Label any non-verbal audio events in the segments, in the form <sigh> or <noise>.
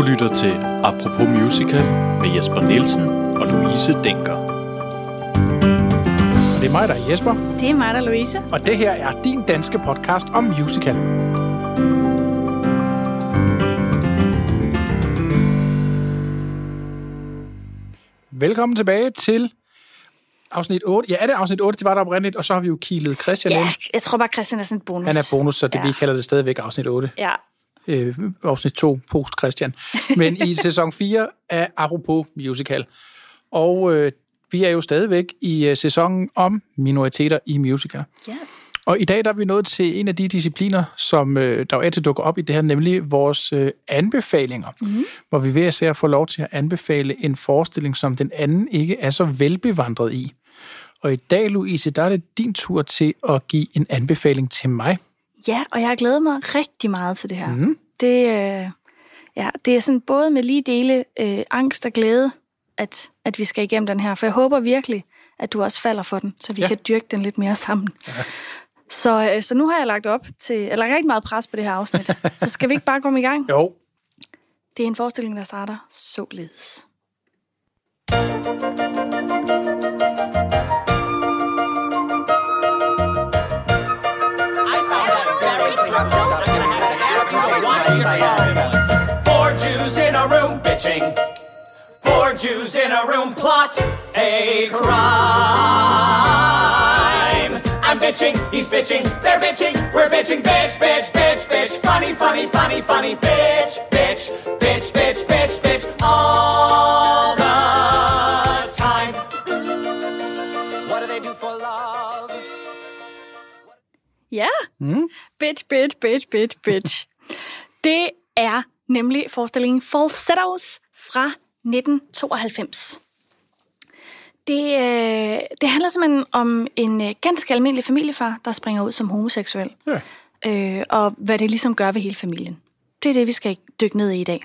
Du lytter til Apropos Musical med Jesper Nielsen og Louise Denker. Og det er mig, der er Jesper, Det er mig, der er Louise. og det her er din danske podcast om musical. Velkommen tilbage til afsnit 8. Ja, er det afsnit 8? Det var der oprindeligt, og så har vi jo kilet Christian Ja, ind. jeg tror bare, Christian er sådan en bonus. Han er bonus, så det, Ja. vi kalder det stadigvæk afsnit 8. Ja, øh, afsnit 2, post Christian. Men i <laughs> sæson 4 af Apropos Musical. Og øh, vi er jo stadigvæk i øh, sæsonen om minoriteter i musical. yes. Og i dag der er vi nået til en af de discipliner, som øh, der jo altid dukker op i det her, nemlig vores øh, anbefalinger. Mm-hmm. Hvor vi ved at se at få lov til at anbefale en forestilling, som den anden ikke er så velbevandret i. Og i dag, Louise, der er det din tur til at give en anbefaling til mig. Ja, og jeg har glædet mig rigtig meget til det her. Mm. Det, øh, ja, det er sådan både med lige dele øh, angst og glæde, at, at vi skal igennem den her. For jeg håber virkelig, at du også falder for den, så vi Ja. kan dyrke den lidt mere sammen. Ja. Så, øh, så nu har jeg lagt op til, eller rigtig meget pres på det her afsnit. så skal vi ikke bare komme i gang? Jo. Det er en forestilling, der starter således. Four Jews in a room bitching. Four Jews in a room plot a crime. I'm bitching, he's bitching, they're bitching, we're bitching, bitch, bitch, bitch, bitch. Funny, funny, funny, funny, bitch, bitch, bitch, bitch, bitch, bitch. All the time. What do they do for love? Yeah. mm. bitch, bitch, bitch, bitch, bitch. Det er nemlig forestillingen Falsettos fra 1992. Det, øh, det handler simpelthen om en øh, ganske almindelig familiefar, der springer ud som homoseksuel. Ja. Øh, og hvad det ligesom gør ved hele familien. Det er det, vi skal dykke ned i i dag.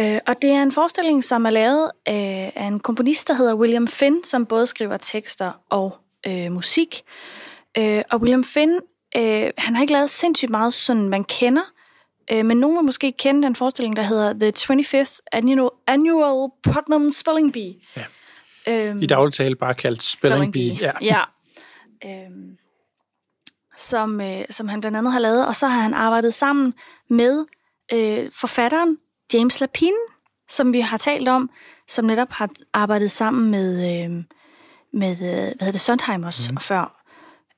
Øh, og det er en forestilling, som er lavet øh, af en komponist, der hedder William Finn, som både skriver tekster og øh, musik. Øh, og William Finn, øh, han har ikke lavet sindssygt meget, sådan man kender, øh, men nogen vil måske kende den forestilling, der hedder The 25th Annual, Annual Putnam Spelling Bee. Ja. Øhm, I daglig tale bare kaldt Spelling Bee. Ja. ja. Øhm, som, øh, som han blandt andet har lavet, og så har han arbejdet sammen med øh, forfatteren James Lapine, som vi har talt om, som netop har arbejdet sammen med, øh, med hvad hedder det, Sondheimers mm. før.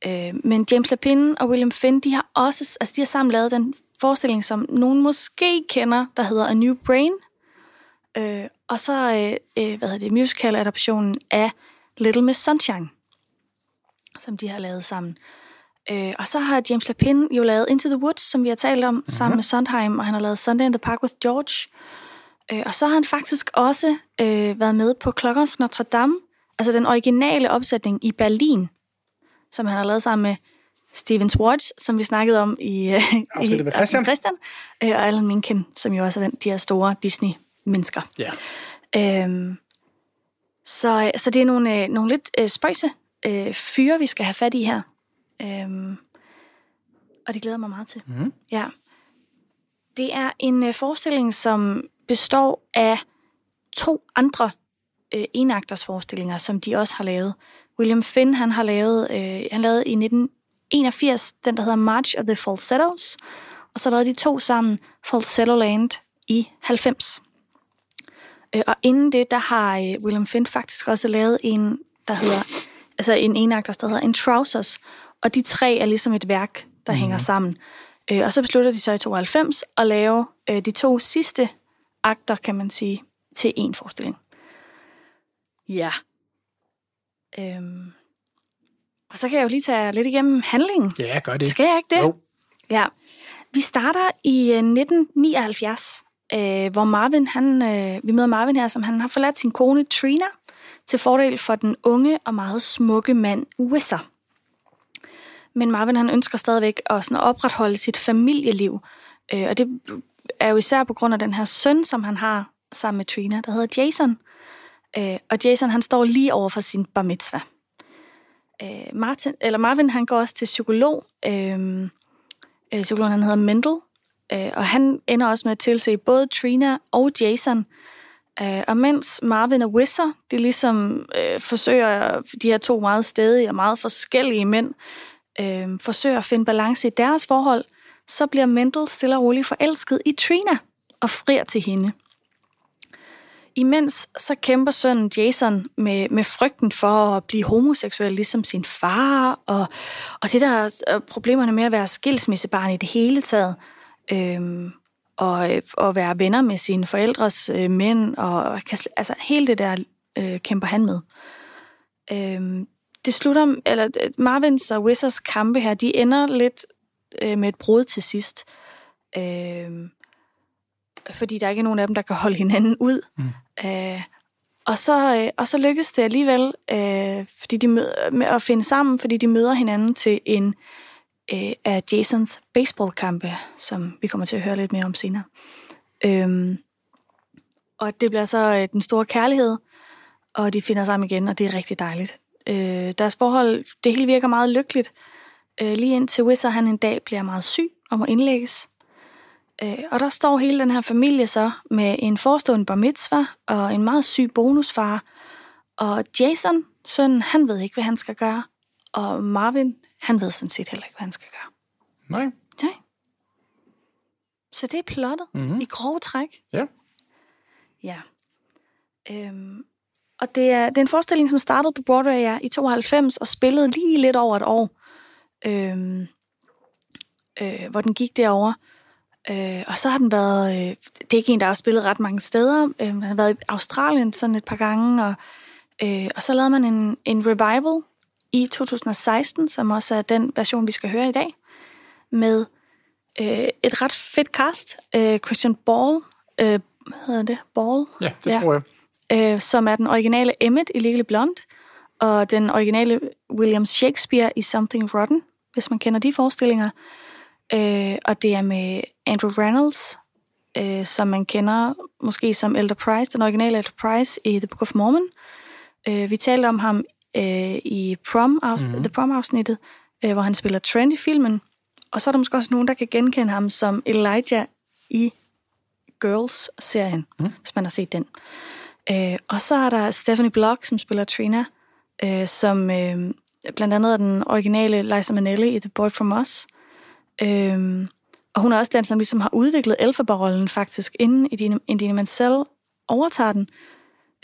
Øh, men James Lapine og William Finn, de har også, altså de har sammen lavet den forestilling, som nogen måske kender, der hedder A New Brain. Øh, og så, øh, øh, hvad hedder det, musical-adaptionen af Little Miss Sunshine, som de har lavet sammen. Øh, og så har James Lapine jo lavet Into the Woods, som vi har talt om, mm-hmm. sammen med Sondheim, og han har lavet Sunday in the Park with George. Øh, og så har han faktisk også øh, været med på Klokken fra Notre Dame, altså den originale opsætning i Berlin, som han har lavet sammen med Steven Schwartz, som vi snakkede om i, øh, Afsnittet med Christian. Christian øh, og Alan Menken, som jo også er den, de her store Disney-mennesker. ja. Øhm, så, så det er nogle, øh, nogle lidt øh, spøjse øh, fyre, vi skal have fat i her. Øhm, og det glæder mig meget til. Mm. Ja. Det er en øh, forestilling, som består af to andre øh, enagters forestillinger, som de også har lavet. William Finn, han har lavet, øh, han lavede i 1981 den, der hedder March of the Falsettos, og så lavede de to sammen Falsetto Land i 90. Øh, og inden det, der har øh, William Finn faktisk også lavet en, der hedder, altså en enagter, der hedder En Trousers, og de tre er ligesom et værk, der mm. hænger sammen. Øh, og så beslutter de så i 92 at lave de to sidste akter, kan man sige, til en forestilling. Ja. Øhm. Og så kan jeg jo lige tage lidt igennem handlingen. Ja, gør det. Skal jeg ikke det? Jo. Ja. Vi starter i øh, 1979, øh, hvor Marvin, han, øh, vi møder Marvin her, som han har forladt sin kone Trina til fordel for den unge og meget smukke mand Wizard. Men Marvin han ønsker stadigvæk at sådan opretholde sit familieliv, øh, og det er jo især på grund af den her søn, som han har sammen med Trina, der hedder Jason. Øh, og Jason han står lige over for sin bar mitzvah. Øh, Martin, eller Marvin han går også til psykolog, øh, øh, psykologen han hedder Mendel, øh, og han ender også med at tilse både Trina og Jason. Øh, og mens Marvin og Wisser, de ligesom øh, forsøger, de her to meget stedige og meget forskellige mænd, øh, forsøger at finde balance i deres forhold, så bliver Mendel stille og roligt forelsket i Trina og frier til hende. Imens så kæmper sønnen Jason med, med frygten for at blive homoseksuel ligesom sin far, og, og det der øh, problemerne med at være skilsmissebarn i det hele taget, øhm, og, øh, og være venner med sine forældres øh, mænd, og altså hele det der øh, kæmper han med. Øhm, det slutter, eller øh, Marvins og Wizards kampe her, de ender lidt øh, med et brud til sidst. Øh, fordi der ikke er nogen af dem, der kan holde hinanden ud. Mm. Øh, og, så, øh, og så lykkes det alligevel øh, fordi de møder, med at finde sammen, fordi de møder hinanden til en øh, af Jasons baseballkampe, som vi kommer til at høre lidt mere om senere. Øh, og det bliver så øh, den store kærlighed, og de finder sammen igen, og det er rigtig dejligt. Øh, deres forhold, det hele virker meget lykkeligt, øh, lige indtil Wizard han en dag bliver meget syg og må indlægges. Øh, og der står hele den her familie så med en forestående bar mitzvah og en meget syg bonusfar. Og Jason, sønnen, han ved ikke, hvad han skal gøre. Og Marvin, han ved sådan set heller ikke, hvad han skal gøre. Nej. Nej. Så det er plottet mm-hmm. i grove træk. Ja. Ja. Øhm, og det er, det er en forestilling, som startede på Broadway ja, i 92 og spillede lige lidt over et år, øhm, øh, hvor den gik derover. Øh, og så har den været, øh, det er ikke en, der har spillet ret mange steder, øh, den har været i Australien sådan et par gange, og, øh, og så lavede man en, en revival i 2016, som også er den version, vi skal høre i dag, med øh, et ret fedt cast. Øh, Christian Ball, øh, hvad hedder det? Ball? Ja, det ja. tror jeg øh, som er den originale Emmett i Legally Blonde, og den originale William Shakespeare i Something Rotten, hvis man kender de forestillinger. Øh, og det er med Andrew Reynolds, øh, som man kender måske som Elder Price, den originale Elder Price i The Book of Mormon. Øh, vi talte om ham øh, i prom mm-hmm. The Prom-afsnittet, øh, hvor han spiller Trent i filmen. Og så er der måske også nogen, der kan genkende ham som Elijah i Girls-serien, mm. hvis man har set den. Øh, og så er der Stephanie Block, som spiller Trina, øh, som øh, blandt andet er den originale Liza Minnelli i The Boy From Us. Øh, og hun er også den, som ligesom har udviklet Elphaba-rollen faktisk, inden Idina, Idina Menzel overtager den,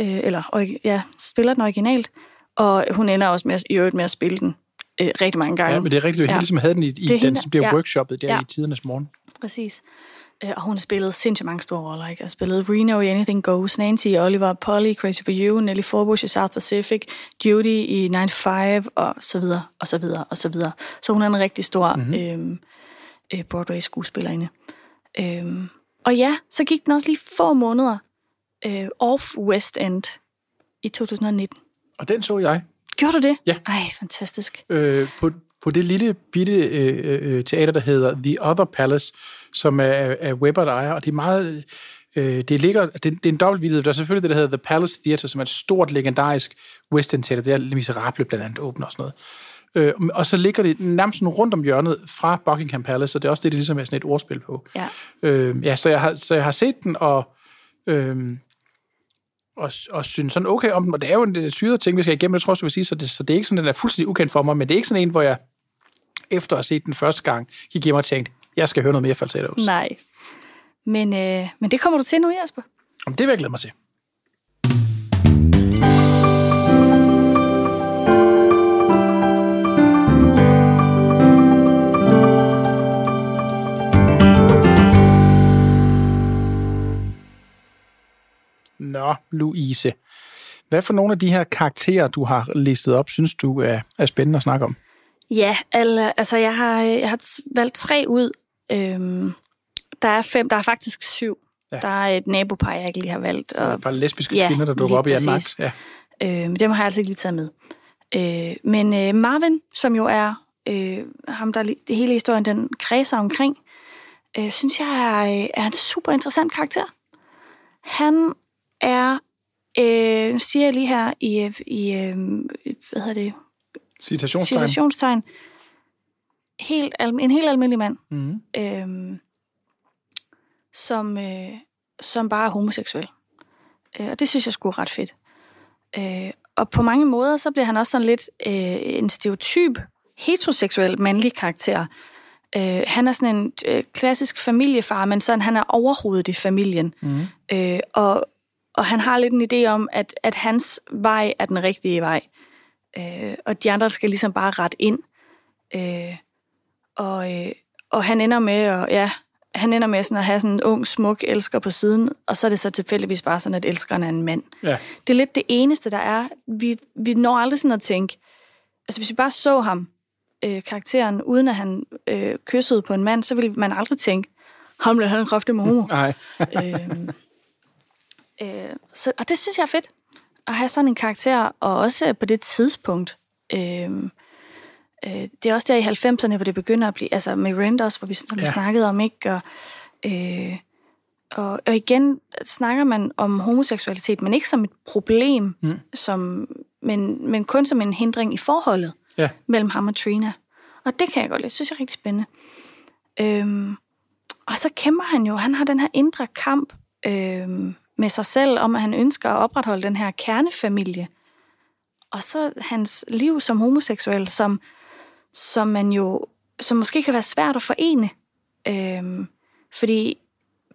øh, eller ja, spiller den originalt. Og hun ender også med, i øvrigt med at spille den øh, rigtig mange gange. Ja, men det er rigtigt. Er ja. ligesom havde den i, i den, hende, som bliver ja. workshoppet der ja. i tidernes morgen. Præcis. Øh, og hun har spillet sindssygt mange store roller. Ikke? Har spillet Reno i Anything Goes, Nancy Oliver, Polly, Crazy for You, Nelly Forbush i South Pacific, Judy i 95, og så videre, og så videre, og så videre. Så hun er en rigtig stor mm-hmm. øhm, øh, Broadway-skuespillerinde. Øhm, og ja, så gik den også lige få måneder øh, off West End i 2019. Og den så jeg. Gjorde du det? Ja. Ej, fantastisk. Øh, på, på det lille bitte øh, øh, teater, der hedder The Other Palace, som er, er Weber, der ejer, og det er meget... Øh, det, ligger, det, det er en dobbeltvidde. Der er selvfølgelig det, der hedder The Palace Theatre, som er et stort, legendarisk West End teater. Det er Miserable blandt andet åbner og sådan noget. Øh, og så ligger det nærmest rundt om hjørnet fra Buckingham Palace, og det er også det, det ligesom er sådan et ordspil på. Ja. Øh, ja, så jeg, har, så jeg har set den, og, øh, og, og synes sådan okay om den, og det er jo en syret ting, vi skal igennem, det tror jeg, vil sige, så det, så det er ikke sådan, den er fuldstændig ukendt for mig, men det er ikke sådan en, hvor jeg efter at have set den første gang, gik hjem og tænkte, jeg skal høre noget mere falsettos. Nej. Men, øh, men det kommer du til nu, Jasper. Om det vil jeg glæde mig til. Nå, Louise. Hvad for nogle af de her karakterer, du har listet op, synes du er, er spændende at snakke om? Ja, altså jeg har, jeg har valgt tre ud. Øhm, der er fem, der er faktisk syv. Ja. Der er et nabopar, jeg ikke lige har valgt. Så er det bare lesbiske Ja, kvinder, der dukker op i anden. Ja. Øh, dem har jeg altså ikke lige taget med. Øh, men øh, Marvin, som jo er øh, ham, der hele historien den kredser omkring, øh, synes jeg er, øh, er en super interessant karakter. Han er, øh, siger jeg lige her i, øh, i øh, hvad hedder det, Citationstegn. citationstegn, helt al- en helt almindelig mand, Mm-hmm. øh, som, øh, som bare er homoseksuel. Øh, og det synes jeg skulle ret fedt. Øh, og på mange måder, så bliver han også sådan lidt øh, en stereotyp heteroseksuel mandlig karakter. Øh, han er sådan en øh, klassisk familiefar, men sådan, han er overhovedet i familien. Mm. Øh, og, og han har lidt en idé om, at, at hans vej er den rigtige vej. Øh, og de andre skal ligesom bare ret ind. Øh, og, øh, og han ender med at, ja, han ender med sådan at have sådan en ung, smuk elsker på siden, og så er det så tilfældigvis bare sådan, at elskeren er en mand. Ja. Det er lidt det eneste, der er. Vi, vi når aldrig sådan at tænke, altså hvis vi bare så ham, øh, karakteren, uden at han øh, kyssede på en mand, så ville man aldrig tænke, ham han kraftig med homo. Nej. <laughs> øhm, øh, så, og det synes jeg er fedt, at have sådan en karakter, og også på det tidspunkt. Øhm, øh, det er også der i 90'erne, hvor det begynder at blive, altså med Rent også, hvor vi, som vi Ja. snakkede om, ikke? Og, øh, og, og igen snakker man om homoseksualitet, men ikke som et problem, mm. som, men, men kun som en hindring i forholdet Ja. mellem ham og Trina. Og det kan jeg godt lide. synes jeg er rigtig spændende. Øhm, og så kæmper han jo, han har den her indre kamp øhm, med sig selv, om at han ønsker at opretholde den her kernefamilie. Og så hans liv som homoseksuel, som, som man jo, som måske kan være svært at forene. Øhm, fordi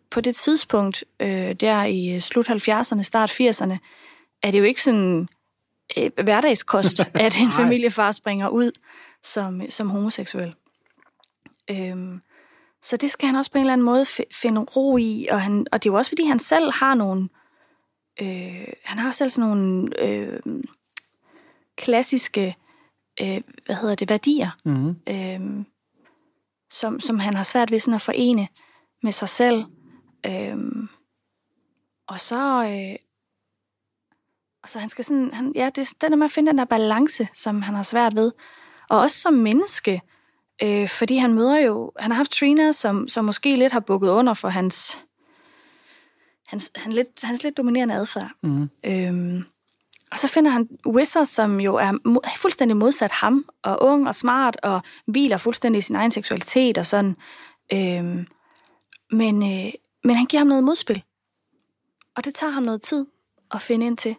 på det tidspunkt, øh, der i slut 70'erne, start 80'erne, er det jo ikke sådan øh, hverdagskost, <laughs> at en familiefar springer ud som, som homoseksuel. Øhm, så det skal han også på en eller anden måde fi- finde ro i, og, han, og det er jo også, fordi han selv har nogle, øh, han har selv sådan nogle øh, klassiske, øh, hvad hedder det, værdier, Mm-hmm. øh, som, som han har svært ved sådan at forene med sig selv. Øh, og så, øh, og så han skal sådan, han, ja, det er den der med at finde den der balance, som han har svært ved. Og også som menneske, øh, fordi han møder jo, han har haft Trina, som, som måske lidt har bukket under for hans, hans, han lidt, hans lidt dominerende adfærd. Mm. Øhm, og så finder han Wizard, som jo er mo- fuldstændig modsat ham, og ung og smart, og hviler fuldstændig i sin egen seksualitet og sådan. Øhm, men, øh, men han giver ham noget modspil. Og det tager ham noget tid at finde ind til.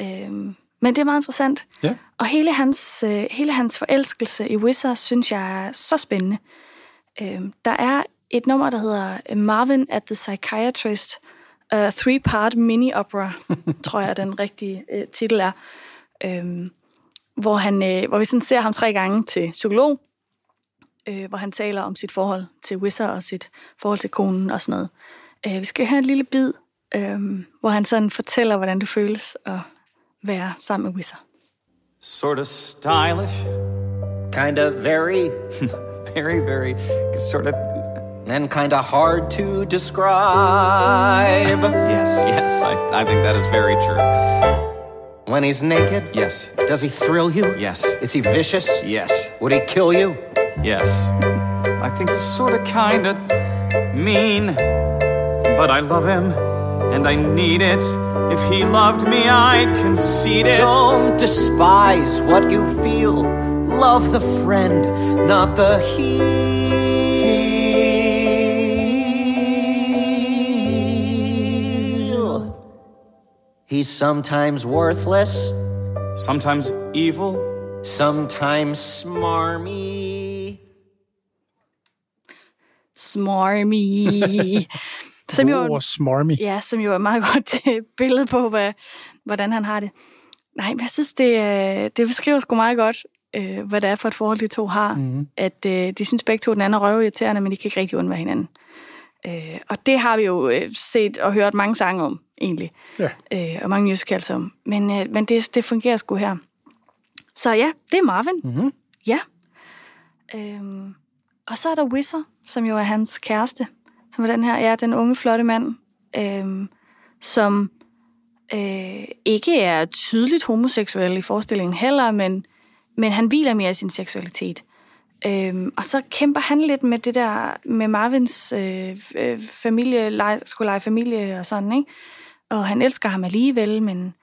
Øhm, men det er meget interessant. Ja. Og hele hans, øh, hele hans forelskelse i Wizard, synes jeg er så spændende. Øhm, der er et nummer, der hedder Marvin at the Psychiatrist, uh, three-part mini-opera, <laughs> tror jeg, den rigtige øh, titel er. Øhm, hvor, han, øh, hvor vi sådan ser ham tre gange til psykolog, øh, hvor han taler om sit forhold til Wizard og sit forhold til konen og sådan noget. Øh, vi skal have en lille bid, øh, hvor han sådan fortæller, hvordan det føles at være sammen med Wizard. Sort of stylish, Kinda very, <laughs> very, very sort of. and kinda hard to describe. Yes, yes, I, I think that is very true. When he's naked, Yes, does he thrill you? yes, Is he vicious? yes, Would he kill you? yes. I think he's sort of kind of mean, but I love him and I need it. If he loved me, I'd concede it. Don't despise what you feel. Love the friend, not the heel. He's sometimes worthless, Sometimes evil, sometimes smarmy. Smarmy. <laughs> som jo, Oh, smarmy. ja, som jo er et meget <laughs> godt øh, billede på, hvad, hvordan han har det. Nej, men jeg synes, det, øh, det beskriver sgu meget godt, øh, hvad det er for et forhold, de to har. Mm. At øh, de synes begge to, den anden er røvirriterende, men de kan ikke rigtig undvære hinanden. Øh, og det har vi jo øh, set og hørt mange sange om egentlig. Ja. Øh, og mange musicals om. Men, øh, men det, det fungerer sgu her. Så ja, det er Marvin. Mhm. Ja. Øhm, og så er der Wizard, som jo er hans kæreste. Som var den her, ja, den unge, flotte mand, øh, som øh, ikke er tydeligt homoseksuel i forestillingen heller, men, men han hviler mere i sin seksualitet. Øhm, og så kæmper han lidt med det der, med Marvins øh, øh, familie, lege, skulle lege familie og sådan, ikke? Og han elsker ham alligevel, men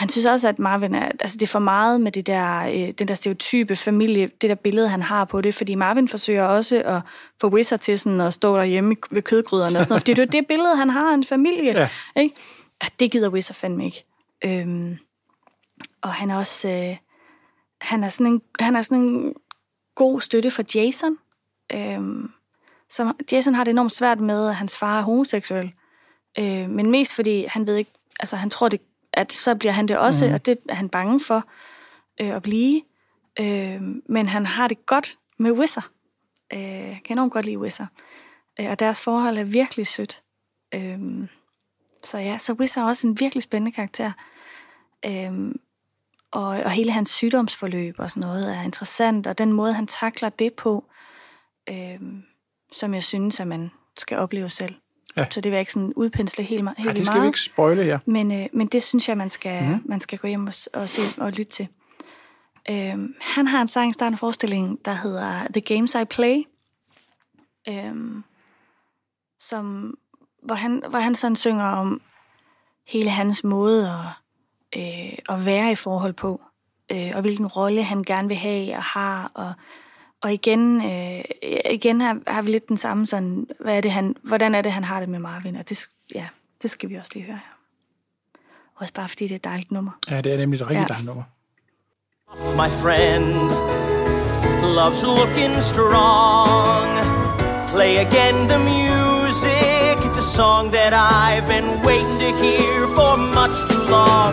han synes også, at Marvin er, altså det er for meget med det der, øh, den der stereotype familie, det der billede, han har på det, fordi Marvin forsøger også at få Wizard til sådan at stå derhjemme ved kødgryderne og sådan noget, fordi det er det billede, han har af en familie, <laughs> Ja. ikke? At det gider Wizard fandme ikke. Øhm, og han er også, øh, han er sådan en, han er sådan en god støtte for Jason. Øhm, som, Jason har det enormt svært med, at hans far er homoseksuel. Øh, men mest fordi han ved ikke, altså han tror, det, at så bliver han det også, mm. og det er han bange for øh, at blive. Øh, men han har det godt med Wizard. Øh, jeg kan enormt godt lide Wizard. Øh, og deres forhold er virkelig sødt. Øh, så ja, så Wizard er også en virkelig spændende karakter. Øh, og, og hele hans sygdomsforløb og sådan noget er interessant, og den måde, han takler det på, øh, som jeg synes, at man skal opleve selv. Ja. Så det vil jeg ikke sådan udpensle helt, helt Ej, det skal meget. vi ikke spoile her. Men, øh, men det synes jeg, man skal, mm. man skal gå hjem og, og se og lytte til. Øhm, han har en sang i starten af forestillingen, der hedder The Games I Play, øhm, som, hvor, han, hvor han sådan synger om hele hans måde at, øh, at være i forhold på, øh, og hvilken rolle han gerne vil have og har, og, og igen, øh, igen har, har vi lidt den samme sådan, hvad er det, han, hvordan er det, han har det med Marvin, og det, ja, det skal vi også lige høre her. Også bare fordi det er et dejligt nummer. Ja, det er nemlig et rigtig Ja. dejligt nummer. My friend loves looking strong. Play again the music. It's a song that I've been waiting to hear for much too long.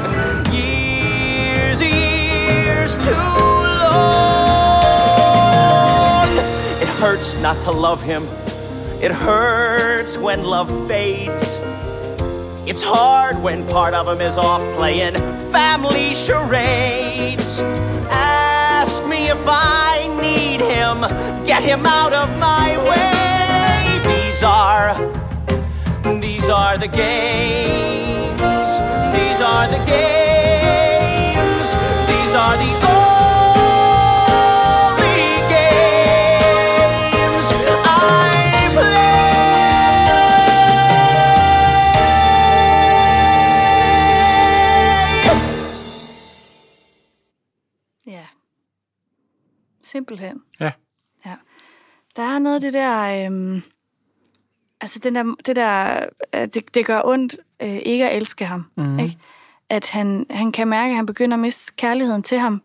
Years, years too long. Hurts not to love him. It hurts when love fades. It's hard when part of him is off playing family charades. Ask me if I need him, get him out of my way. These are, these are the games. These are the games. These are the Simpelthen. Ja. Ja. Der er noget af det der... Øhm, altså, den der, det der... øh, Det, det gør ondt øh, ikke at elske ham. Mm. Ikke? At han, han kan mærke, at han begynder at miste kærligheden til ham,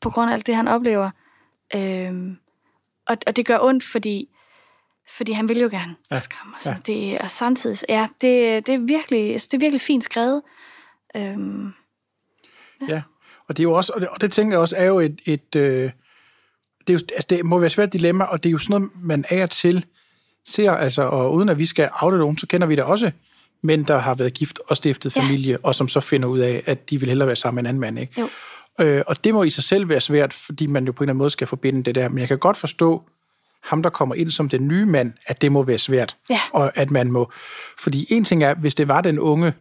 på grund af alt det, han oplever. Øhm, og, og det gør ondt, fordi, fordi han vil jo gerne Ja. elske ham. Altså, Ja. det er samtidig... Ja, det, det, er virkelig, det er virkelig fint skrevet. Øhm, Ja, og det er jo også, og det, og det tænker jeg også, er jo et, et øh, det, er jo, altså det må være et svært dilemma, og det er jo sådan noget, man af og til ser, altså, og uden at vi skal oute nogen, så kender vi da også mænd, der har været gift og stiftet Ja. familie, og som så finder ud af, at de vil hellere være sammen med en anden mand, ikke? Jo. Øh, og det må i sig selv være svært, fordi man jo på en eller anden måde skal forbinde det der, men jeg kan godt forstå, ham, der kommer ind som den nye mand, at det må være svært. Ja. Og at man må... Fordi en ting er, hvis det var den unge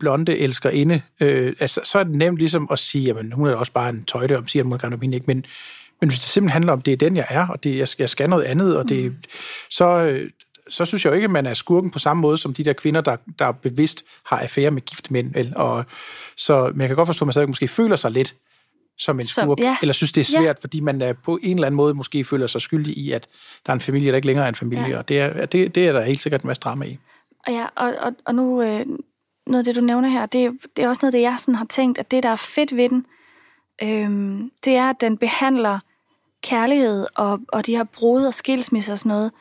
blonde elskerinde, øh, altså, så er det nemt ligesom at sige, jamen hun er også bare en tøjte, og siger, at hun gerne ikke, men, men hvis det simpelthen handler om, det er den, jeg er, og det, jeg, skal, jeg skal noget andet, og det, så, øh, så synes jeg jo ikke, at man er skurken på samme måde som de der kvinder, der, der bevidst har affære med gift mænd. Vel? Og, så, men jeg kan godt forstå, at man stadig måske føler sig lidt som en skurk, ja. eller synes, det er Ja. svært, fordi man er på en eller anden måde måske føler sig skyldig i, at der er en familie, der ikke længere er en familie, Ja. og det er, det, det er der helt sikkert en masse drama i. Og, ja, og, og, og nu, øh, noget af det, du nævner her, det, er- det er også noget, det jeg sådan har tænkt, at det, der er fedt ved den, øhm, det er, at den behandler kærlighed og, og de her brud og skilsmisser og sådan noget,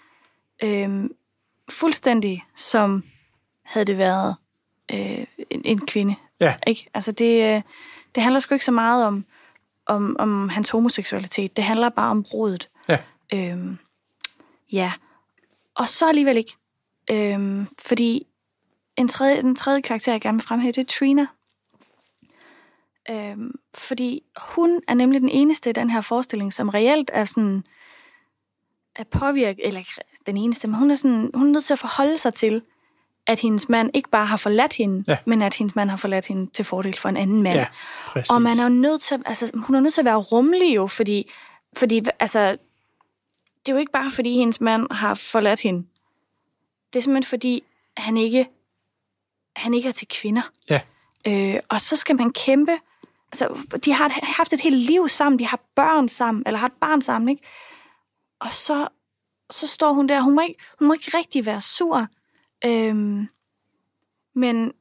øhm, fuldstændig som havde det været øh, en, en kvinde. Ja. Ikke? Altså det, øh, det handler sgu ikke så meget om, om, om hans homoseksualitet. Det handler bare om brudet. Ja. Øhm, ja. Og så alligevel ikke. Øhm, fordi en tredje, den tredje karakter, jeg gerne vil fremhæve, det er Trina. Øhm, fordi hun er nemlig den eneste i den her forestilling, som reelt er sådan er påvirket, eller den eneste, men hun er, sådan, hun er nødt til at forholde sig til, at hendes mand ikke bare har forladt hende, Ja. men at hendes mand har forladt hende til fordel for en anden mand. Ja, præcis. Og man er jo nødt til, altså, hun er nødt til at være rummelig jo, fordi, fordi altså, det er jo ikke bare, fordi hendes mand har forladt hende. Det er simpelthen, fordi han ikke, han ikke er til kvinder. Ja. Øh, og så skal man kæmpe. Altså, de har haft et helt liv sammen, de har børn sammen, eller har et barn sammen, ikke? Og så, så står hun der, hun må ikke, hun må ikke rigtig være sur. Øhm, men,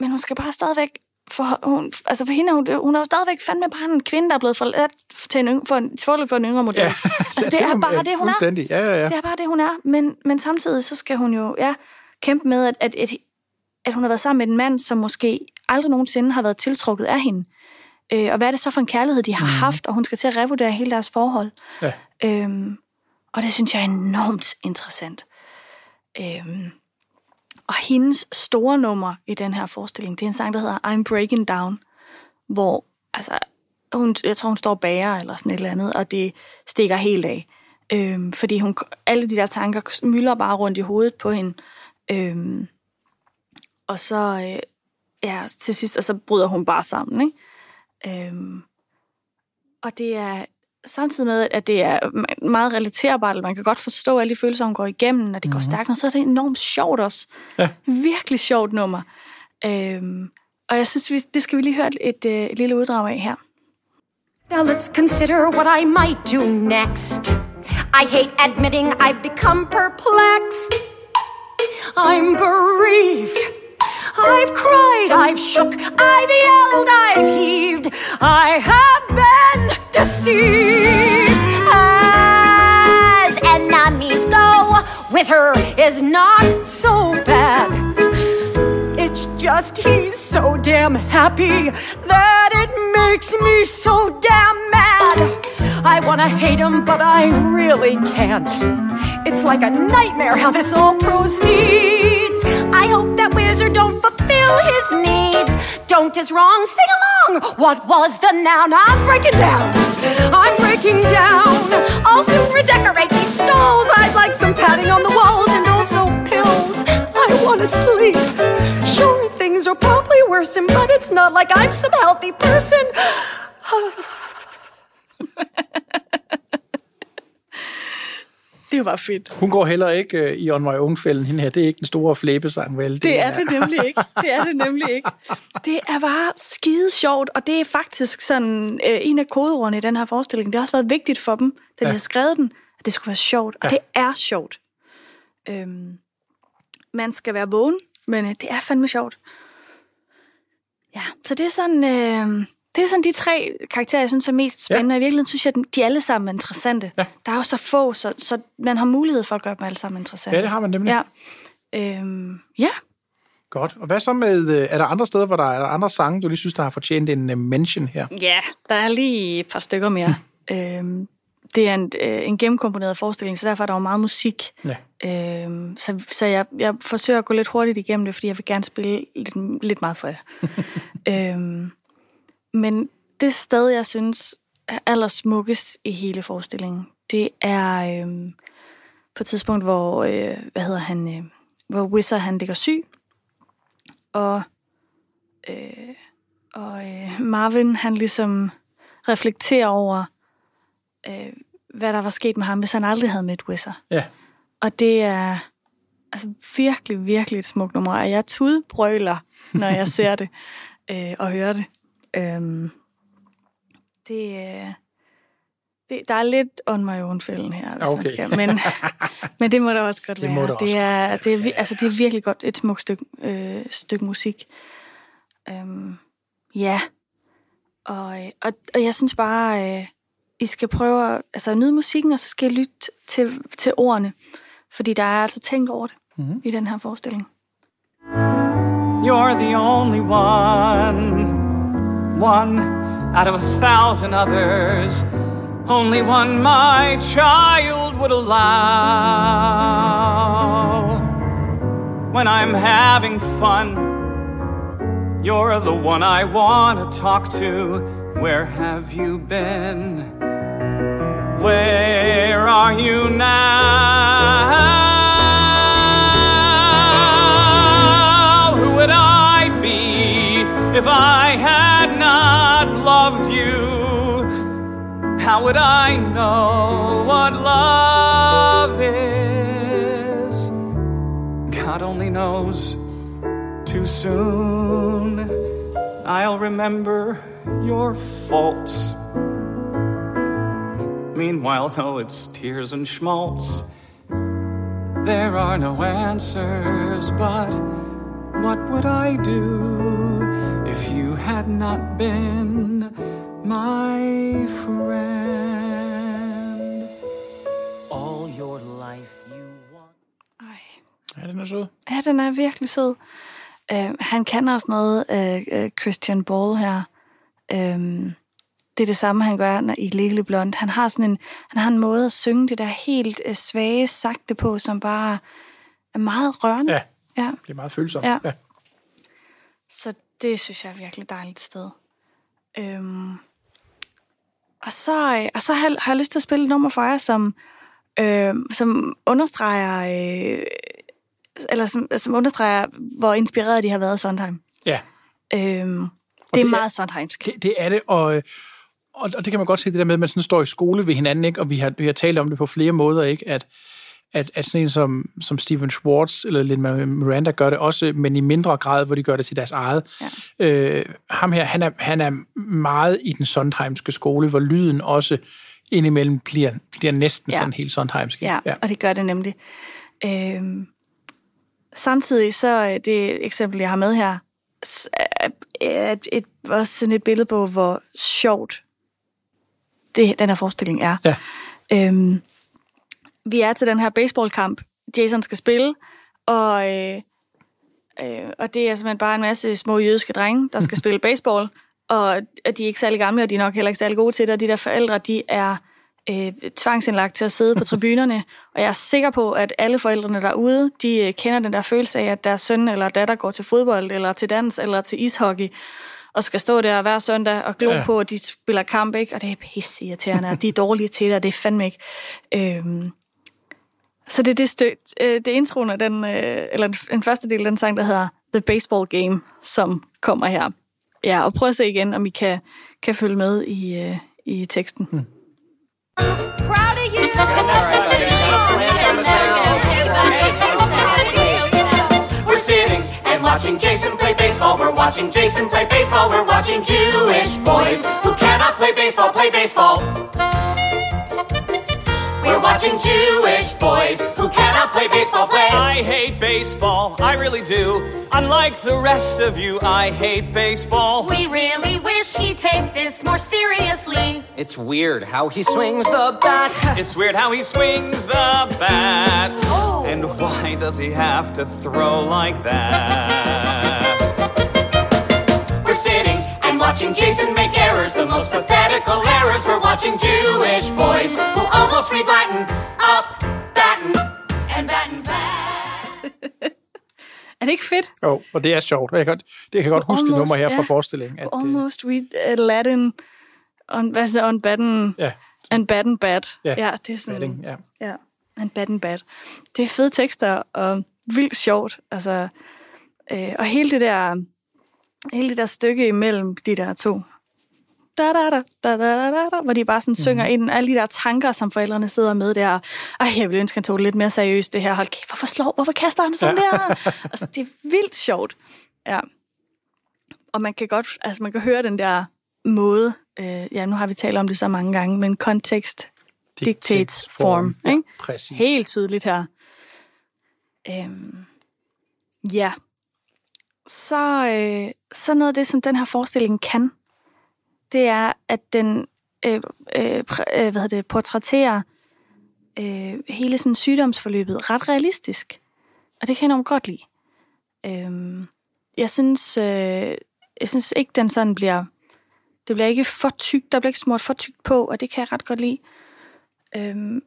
men hun skal bare stadigvæk, for, hun, altså for hende, hun, hun er jo stadigvæk fandme bare en kvinde, der er blevet forladt til en, yng, for en, for en yngre model. Ja. altså, <laughs> det er bare det, hun er. Ja, ja, ja. Det er bare det, hun er. Men, men samtidig så skal hun jo ja, kæmpe med, at, at, at, at hun har været sammen med en mand, som måske aldrig nogensinde har været tiltrukket af hende. Øh, og hvad er det så for en kærlighed, de har mm. haft, og hun skal til at revurdere hele deres forhold. Ja. Øhm, og det synes jeg er enormt interessant. Øhm, og hendes store nummer i den her forestilling, det er en sang, der hedder I'm Breaking Down, hvor altså, hun, jeg tror, hun står bager eller sådan et eller andet, og det stikker helt af. Øhm, fordi hun, alle de der tanker mylder bare rundt i hovedet på hende. Øhm, og så, øh, ja, til sidst, og så bryder hun bare sammen, ikke? Øhm, og det er samtidig med, at det er meget relaterbart, og man kan godt forstå alle de følelser, hun går igennem, og det går stærkt, og så er det enormt sjovt også. Ja. Virkelig sjovt nummer. Øhm, og jeg synes, vi, det skal vi lige høre et, et, øh, et lille uddrag af her. Now let's consider what I might do next. I hate admitting I've become perplexed. I'm bereaved. I've cried, I've shook, I've yelled, I've heaved. I have been deceived. As enemies go, with her is not so bad. It's just he's so damn happy that it makes me so damn mad. I wanna hate him, but I really can't. It's like a nightmare how this all proceeds. I hope that wizard don't fulfill his needs. Don't is wrong, sing along. What was the noun? I'm breaking down. I'm breaking down. I'll soon redecorate these stalls. I'd like some padding on the walls and also pills. I wanna sleep. Sure, things are probably worsen, but it's not like I'm some healthy person. <sighs> <sighs> <sighs> Det var fedt. Hun går heller ikke øh, i On My Own-fælden, hende her. Det er ikke den store flæbesang, vel? Det er det nemlig ikke. Det er det nemlig ikke. Det er bare skide sjovt, og det er faktisk sådan øh, en af kodeordene i den her forestilling. Det har også været vigtigt for dem, da de Ja. har skrevet den, at det skulle være sjovt. Og Ja. det er sjovt. Øhm, man skal være vågen, men øh, det er fandme sjovt. Ja, så det er sådan... Øh, det er sådan de tre karakterer, jeg synes er mest spændende. Ja. I virkeligheden synes jeg, at de alle sammen er interessante. Ja. Der er jo så få, så, så man har mulighed for at gøre dem alle sammen interessante. Ja, det har man nemlig. Ja. Øhm, ja. Godt. Og hvad så med, øh, er der andre steder, hvor der er, er der andre sange, du lige synes, der har fortjent en uh, mention her? Ja, der er lige et par stykker mere. <laughs> øhm, det er en, øh, en gennemkomponeret forestilling, så derfor er der jo meget musik. Ja. Øhm, så så jeg, jeg forsøger at gå lidt hurtigt igennem det, fordi jeg vil gerne spille lidt, lidt meget for jer. <laughs> øhm, men det sted, jeg synes er allersmukkest i hele forestillingen, det er øhm, på et tidspunkt, hvor, øh, hvad hedder han, øh, hvor Wizard han ligger syg, og, øh, og øh, Marvin han ligesom reflekterer over, øh, hvad der var sket med ham, hvis han aldrig havde mødt Wizard. Ja. Og det er altså virkelig, virkelig et smukt nummer, og jeg tudbrøler, når jeg <laughs> ser det øh, og hører det. Øhm, det, øh, det, der er lidt on my own fælden her, hvis Okay. man skal, men, <laughs> men det må der også godt Det være. det, også. er, det, er, altså, det er virkelig godt et smukt stykke, øh, stykke musik. Øhm, ja, og, øh, og, og jeg synes bare, øh, I skal prøve at altså, nyde musikken, og så skal I lytte til, til ordene. Fordi der er altså tænkt over det mm-hmm. i den her forestilling. You're the only one, one out of a thousand others, only one my child would allow. when I'm having fun. You're the one I want to talk to. Where have you been? Where are you now? Who would I be if I How would I know what love is? God only knows. Too soon, I'll remember your faults. Meanwhile, though it's tears and schmaltz, there are no answers. But what would I do if you had not been my friend? All your life you want. Ej. Ja, den er sød. Ja, den er virkelig sød. Uh, han kan også noget, uh, uh, Christian Ball her. Um, det er det samme, han gør når, i Legally Blonde. Han har sådan en, han har en måde at synge det der helt uh, svage, sagte på, som bare er meget rørende. Ja. ja. Det er meget følsomt. Ja. ja. Så det synes jeg er virkelig dejligt sted. Øhm, og så, øh, og så har, jeg, har jeg lyst til at spille et nummer for jer, som, øh, som understreger, øh, eller som, som understreger, hvor inspireret de har været af Sondheim. ja. Øhm, det, det er er- meget Sondheimsk. Det, det er det, og, øh, og, og det kan man godt se det der med, at man sådan står i skole ved hinanden, ikke? og vi har, vi har talt om det på flere måder, ikke? At, at, at sådan en som, som Steven Schwartz eller Lin Miranda gør det også, men i mindre grad, hvor de gør det til deres eget. Ja. Øh, ham her, han er, han er meget i den Sondheimske skole, hvor lyden også indimellem bliver, bliver næsten Ja. sådan helt Sondheimsk. Ja, ja, og det gør det nemlig. Øhm, samtidig så øh, det eksempel, jeg har med her, er, er et, et, også sådan et billede på, hvor sjovt det, den her forestilling er. Ja. Øhm, vi er til den her baseballkamp, Jason skal spille, og, øh, øh, og det er simpelthen bare en masse små jødiske drenge, der skal <laughs> spille baseball, og, og de er ikke særlig gamle, og de er nok heller ikke særlig gode til det, og de der forældre, de er øh, tvangsindlagt til at sidde på <laughs> tribunerne, og jeg er sikker på, at alle forældrene derude, de øh, kender den der følelse af, at deres søn eller datter går til fodbold, eller til dans, eller til ishockey, og skal stå der hver søndag og glo ja. Ja. på, at de spiller kamp, ikke? og det er pisse irriterende, og de er dårlige til det, og det er fandme ikke. Øhm, så det er det, stø- øh, det er introen af den, øh, eller den, første del af den sang, der hedder The Baseball Game, som kommer her. Ja, og prøv at se igen, om I kan, kan følge med i, øh, i teksten. Hmm. Proud of you. We're sitting and watching Jason play baseball. We're watching Jason play baseball. We're watching Jewish boys who cannot play baseball play baseball. We're watching Jewish boys who cannot play baseball play. I hate baseball, I really do. Unlike the rest of you, I hate baseball. We really wish he'd take this more seriously. It's weird how he swings the bat. <laughs> It's weird how he swings the bat. Oh. And why does he have to throw like that? Watching Jason make errors, the most pathetical errors. We're watching Jewish boys who almost read Latin up, batten, and batten back. <laughs> Er det ikke fedt? Jo, og det er sjovt. Jeg kan det kan jeg godt huske det Almost, nummer her fra ja. forestillingen. At, Almost read uh, Latin on, hvad siger, on batten, ja, and batten bad. Ja, ja, det er sådan, batting, ja. Ja, and batten bad. Det er fede tekster, og vildt sjovt. Altså, øh, og hele det der, hele det der stykke imellem de der to. Da, da, da, da, da, da, da, da, hvor de bare sådan mm. synger ind alle de der tanker, som forældrene sidder med der. Ej, jeg ville ønske, han tog det lidt mere seriøst, det her. Hold kæft, hvorfor slår, hvorfor kaster han sådan ja. der? Altså, det er vildt sjovt. Ja. Og man kan godt, altså man kan høre den der måde, øh, ja, nu har vi talt om det så mange gange, men kontekst dictates form. form ikke? Præcis. Helt tydeligt her. Øhm, ja, så, øh, så noget af det, som den her forestilling kan, det er, at den øh, øh, øh, hvad hedder det, portrætterer øh, hele sådan sygdomsforløbet ret realistisk. Og det kan jeg enormt godt lide. Øh, jeg synes, øh, jeg synes ikke, den sådan bliver, det bliver ikke for tykt, der bliver ikke smurt for tykt på, og det kan jeg ret godt lide. Øhm,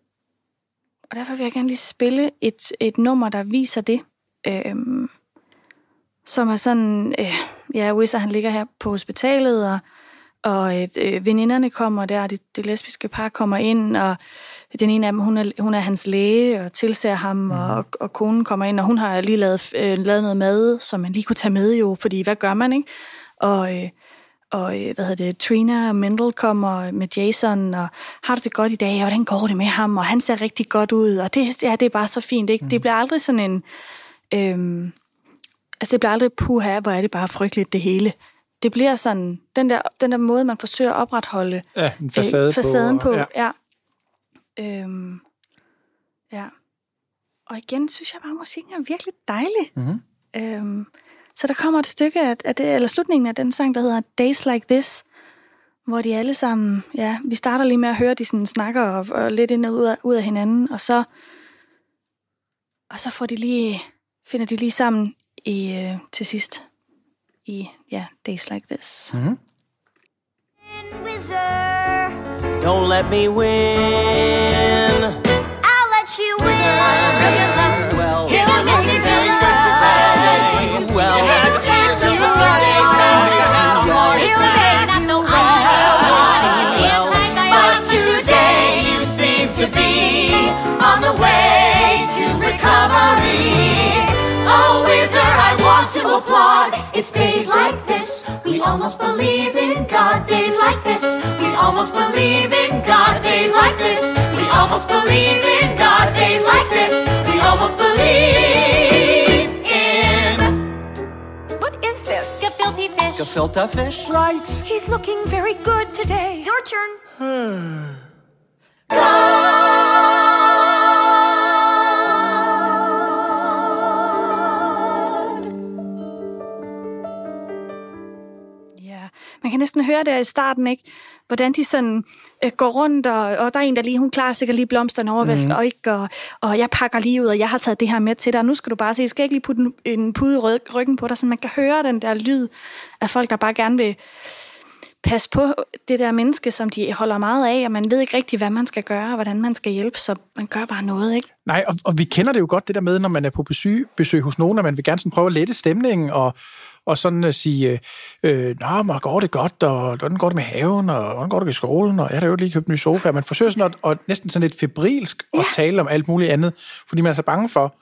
og derfor vil jeg gerne lige spille et, et nummer, der viser det. øhm, som er sådan, øh, ja, Wizard han ligger her på hospitalet, og, og øh, veninderne kommer der, det, det lesbiske par kommer ind, og den ene af dem, hun er, hun er hans læge og tilser ham, mm. og, og konen kommer ind, og hun har lige lavet, øh, lavet noget mad, som man lige kunne tage med jo, fordi hvad gør man, ikke? Og, øh, og øh, hvad hedder det, Trina og Mendel kommer med Jason, og har du det godt i dag, og hvordan går det med ham, og han ser rigtig godt ud, og det, ja, det er bare så fint, ikke? Mm. Det bliver aldrig sådan en, øhm, altså det bliver aldrig puha, hvor er det bare frygteligt det hele. Det bliver sådan, den der, den der måde, man forsøger at opretholde Ja, en facade, øh, facaden på, og- ja. ja. Øhm, ja. Og igen synes jeg bare, at musikken er virkelig dejlig. Mhm. Øhm, så der kommer et stykke af, af det, eller slutningen af den sang, der hedder Days Like This, hvor de alle sammen, ja, vi starter lige med at høre, de sådan snakker og, og lidt ind og ud af, ud af hinanden, og så, og så får de lige, finder de lige sammen i, øh, til sidst i, ja, Days Like This. Mhm. Don't let me win. I'll let you win. Applaud. It's days like this, we almost believe in God. Days like this, we almost believe in God. Days like this, we almost believe in God. Days like this, we almost believe in. What is this? Gefilte fish. Gefilte fish? Right. He's looking very good today. Your turn. <sighs> Ja, man kan næsten høre det i starten, ikke? Hvordan de sådan øh, går rundt, og, og der er en, der lige, hun klarer sikkert lige blomsterne over, mm. og, ikke, og, og jeg pakker lige ud, og jeg har taget det her med til dig, og nu skal du bare se, jeg skal ikke lige putte en, en pude i ryg- ryggen på dig, så man kan høre den der lyd af folk, der bare gerne vil passe på det der menneske, som de holder meget af, og man ved ikke rigtig, hvad man skal gøre, og hvordan man skal hjælpe, så man gør bare noget, ikke? Nej, og, og vi kender det jo godt, det der med, når man er på besøg, besøg hos nogen, at man vil gerne sådan prøve at lette stemningen, og, og sådan at sige, øh, Nå, men går det godt, og hvordan går det med haven, og hvordan går det i skolen, og jeg har jo lige købt en ny sofa. Man forsøger sådan at, at næsten sådan lidt febrilsk at tale om alt muligt andet, fordi man er så bange for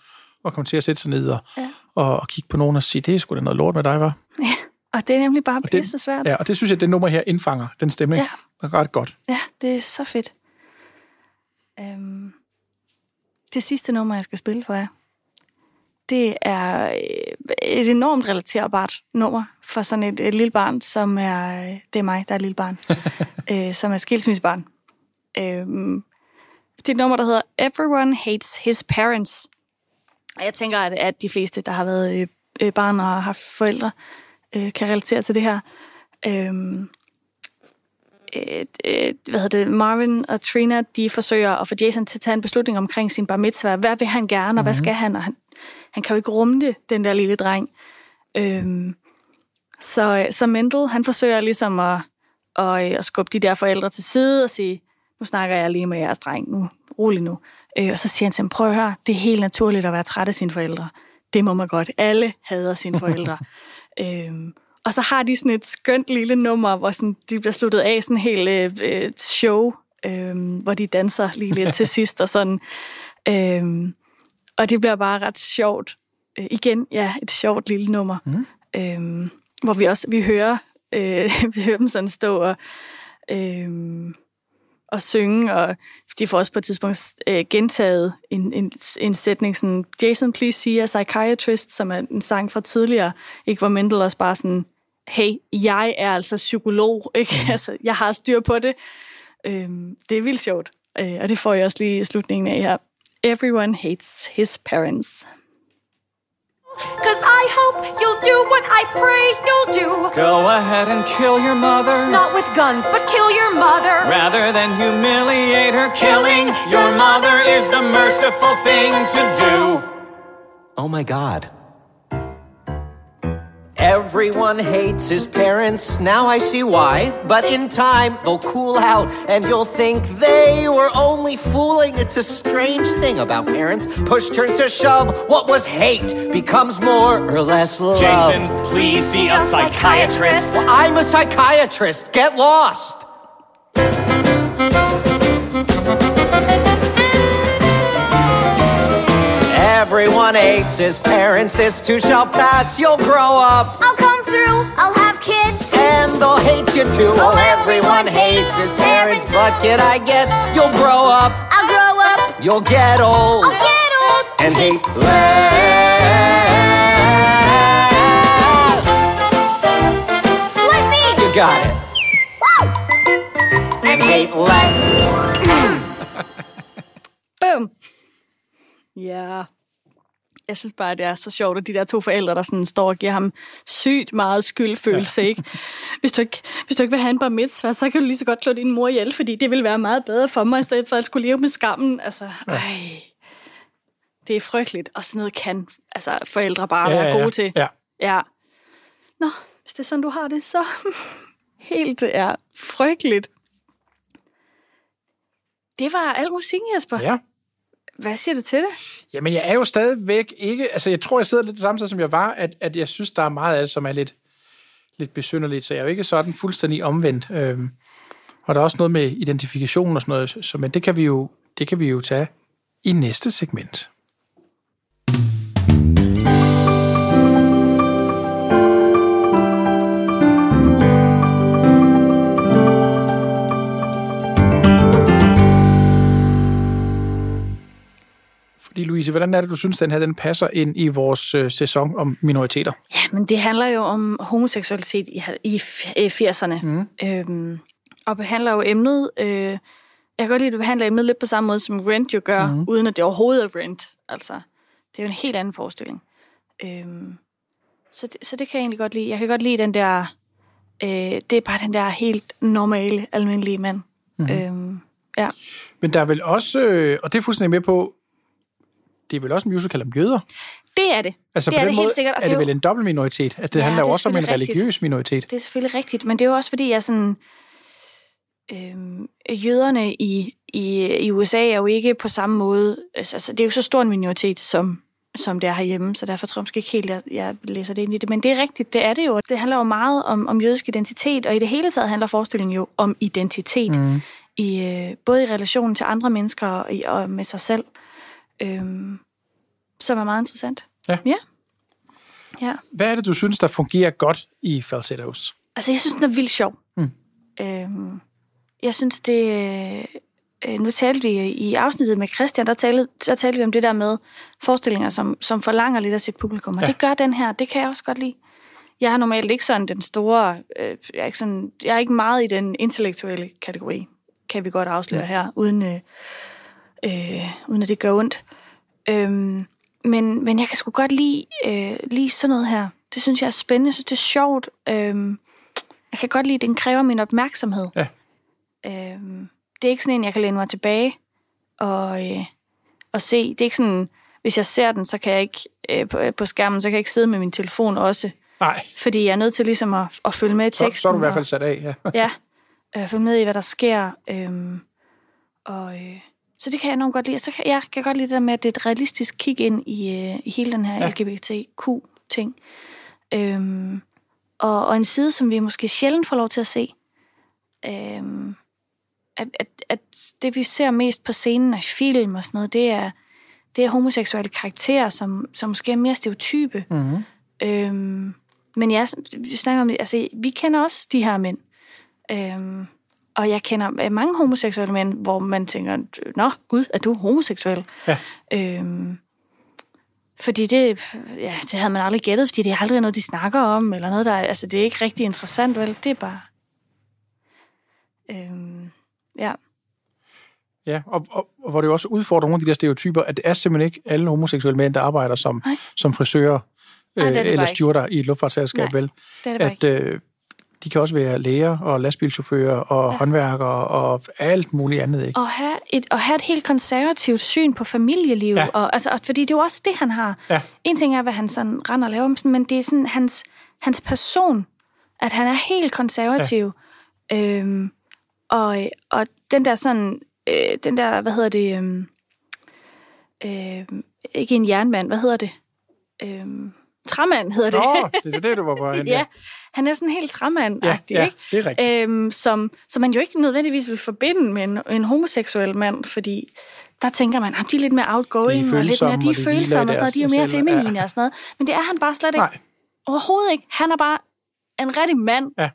at komme til at sætte sig ned og, Ja. og, og kigge på nogen og sige, det er sgu da noget lort med dig, var. Ja, og det er nemlig bare det- pisse svært. Ja, og det synes jeg, at det nummer her indfanger den stemning ja. ret godt. Ja, det er så fedt. Øhm, det sidste nummer, jeg skal spille for jer, det er øh, et enormt relaterbart nummer for sådan et, et lille barn, som er, øh, det er mig, der er et lille barn, <laughs> øh, som er skilsmissebarn. Øhm, det er et nummer, der hedder Everyone Hates His Parents. Og jeg tænker, at, at de fleste, der har været øh, øh, barn og har haft forældre, øh, kan relatere til det her. Øhm, øh, øh, hvad hedder det, Marvin og Trina, de forsøger at få Jason til at tage en beslutning omkring sin bar mitzvah. Hvad vil han gerne, og hvad skal han? Og han, han kan jo ikke rumme det, den der lille dreng. Øhm, så, så Mendel, han forsøger ligesom at, at, at skubbe de der forældre til side og sige, nu snakker jeg lige med jeres dreng, nu rolig nu. Øh, og så siger han til ham, prøv at høre, det er helt naturligt at være træt af sine forældre. Det må man godt. Alle hader sine <laughs> forældre. øhm, og så har de sådan et skønt lille nummer, hvor sådan, de bliver sluttet af sådan helt øh, øh, show, øh, hvor de danser lige lidt til <laughs> sidst og sådan. Øh, og det bliver bare ret sjovt. Øh, igen, ja, et sjovt lille nummer. Mm. Øh, hvor vi også, vi hører, øh, <laughs> vi hører dem sådan stå og, øh, og synge, og de får også på et tidspunkt øh, gentaget en, en, en sætning, sådan, Jason, please see a psychiatrist, som er en sang fra tidligere, ikke, hvor Mendel også bare sådan, hey, jeg er altså psykolog, <laughs> ikke? Mm. altså, jeg har styr på det. Øhm, det er vildt sjovt, øh, og det får jeg også lige i slutningen af her. Everyone hates his parents. Cause I hope you'll do what I pray you'll do. Go ahead and kill your mother. Not with guns, but kill your mother. Rather than humiliate her, killing your mother is the merciful thing to do. Oh my god. Everyone hates his parents, now I see why. But in time, they'll cool out, and you'll think they were only fooling. It's a strange thing about parents. Push turns to shove, what was hate becomes more or less love. Jason, please see a psychiatrist. Well, I'm a psychiatrist. Get lost. Everyone hates his parents. This too shall pass. You'll grow up. I'll come through, I'll have kids. And they'll hate you too. Oh, oh everyone hates his parents. But kid, I guess you'll grow up. I'll grow up, You'll get old. I'll get old. And hate less. Flip me! You got it. Woo! And hate less. <clears throat> Boom! Ja. Jeg synes bare, det er så sjovt, at de der to forældre, der sådan står og giver ham sygt meget skyldfølelse, ikke? Hvis du ikke, hvis du ikke vil have en bar mitzvah, så kan du lige så godt slå din mor ihjel, fordi det vil være meget bedre for mig, i stedet for at skulle leve med skammen. Altså, ej. Det er frygteligt, og sådan noget kan altså, forældre bare Ja, være ja, ja. gode til. Ja. ja. Nå, hvis det er sådan, du har det, så <laughs> helt er frygteligt. Det var al musikken, Jesper. Ja. Hvad siger du til det? Jamen, jeg er jo stadigvæk ikke... Altså, jeg tror, jeg sidder lidt det samme sted, som jeg var, at, at jeg synes, der er meget af det, som er lidt, lidt besynderligt, så jeg er jo ikke sådan fuldstændig omvendt. Øhm, og der er også noget med identifikation og sådan noget, så, men det kan vi jo, det kan vi jo tage i næste segment. Fordi, Louise, hvordan er det, du synes, den her den passer ind i vores øh, sæson om minoriteter? Ja, men det handler jo om homoseksualitet i, i f- øh, 80'erne. Mm. Øhm, og behandler jo emnet... Øh, jeg kan godt lide, at du behandler emnet lidt på samme måde, som Rent jo gør, mm. uden at det overhovedet er Rent. Altså, det er jo en helt anden forestilling. Øhm, så, det, så det kan jeg egentlig godt lide. Jeg kan godt lide den der... Øh, det er bare den der helt normale, almindelige mand. Mm. Øhm, ja. Men der er vel også, øh, og det er fuldstændig med på, det er vel også en musical om jøder? Det er det. Altså det på er den det måde helt sikkert. og er det jo- vel en dobbelt minoritet? At det Ja, handler det også om en rigtigt. religiøs minoritet. Det er selvfølgelig rigtigt, men det er jo også fordi, jeg sådan... Øhm, jøderne i, i, i USA er jo ikke på samme måde... Altså, det er jo så stor en minoritet, som, som det er herhjemme, så derfor tror jeg måske ikke helt, at jeg læser det ind i det. Men det er rigtigt, det er det jo. Det handler jo meget om, om jødisk identitet, og i det hele taget handler forestillingen jo om identitet. Mm. I, øh, både i relation til andre mennesker og, og med sig selv. Øhm, som er meget interessant. Ja. Ja. ja. Hvad er det, du synes, der fungerer godt i falsettos? Altså, jeg synes, den er vildt sjov. Mm. Øhm, jeg synes, det... Øh, nu talte vi i afsnittet med Christian, der talte, der talte vi om det der med forestillinger, som, som forlanger lidt af sit publikum. Og Ja. ja. det gør den her, det kan jeg også godt lide. Jeg er normalt ikke sådan den store... Øh, jeg, er ikke sådan, jeg er ikke meget i den intellektuelle kategori, kan vi godt afsløre her, uden, øh, øh, uden at det gør ondt. Øhm, men, men jeg kan sgu godt lide, øh, lide sådan noget her. Det synes jeg er spændende. Jeg synes, det er sjovt. Øhm, jeg kan godt lide, at den kræver min opmærksomhed. Ja. Øhm, det er ikke sådan en, jeg kan læne mig tilbage og, øh, og se. Det er ikke sådan, hvis jeg ser den, så kan jeg ikke øh, på, på skærmen, så kan jeg ikke sidde med min telefon også. Nej, Fordi jeg er nødt til ligesom at, at følge med i så, teksten. så er du i hvert fald sat af. Ja. Ja, øh, følge med i, hvad der sker. Øhm, og, øh, så det kan jeg enormt godt lide. Så kan jeg kan godt lide det der med, at det er et realistisk kig ind i, øh, i hele den her ja. LGBTQ-ting. Øhm, og, og en side, som vi måske sjældent får lov til at se. Øhm, at, at, at det, vi ser mest på scenen af film og sådan noget, det er, det er homoseksuelle karakterer, som, som måske er mere stereotype. Mm-hmm. Øhm, men ja, vi snakker om, altså, vi kender også de her mænd. Øhm, og jeg kender øh, mange homoseksuelle mænd, hvor man tænker, nå gud, er du homoseksuel? Ja. Øhm, fordi det, ja, det havde man aldrig gættet, fordi det er aldrig noget, de snakker om, eller noget, der er, altså det er ikke rigtig interessant, vel? Det er bare... Øhm, ja. Ja, og, og, og hvor det jo også udfordrer nogle af de der stereotyper, at det er simpelthen ikke alle homoseksuelle mænd, der arbejder som, som frisører det er øh, det eller stewarder i et luftfartsselskab, vel? Det er det At øh, de kan også være læger og lastbilchauffører og ja. håndværkere og alt muligt andet, ikke? at have et, at have et helt konservativt syn på familieliv. Ja. Og, altså, og, fordi det er jo også det, han har. Ja. En ting er, hvad han sådan render og laver, men sådan- men det er sådan hans hans person, at han er helt konservativ. Ja. Øhm, og, og den der sådan, øh, den der, hvad hedder det, øhm, øh, ikke en jernmand, hvad hedder det? Øhm, træmand hedder det. Nå, det er det, du var på <laughs> hen. ja, han er sådan helt træmand ja, ja, ikke? det er rigtigt. Øhm, som, som man jo ikke nødvendigvis vil forbinde med en, en homoseksuel mand, fordi der tænker man, at de er lidt mere outgoing, De og lidt mere, de er følsomme, og de og sådan noget, de er mere feminine Ja. og sådan noget. Men det er han bare slet ikke. Nej. Overhovedet ikke. Han er bare en rigtig mand, Ja.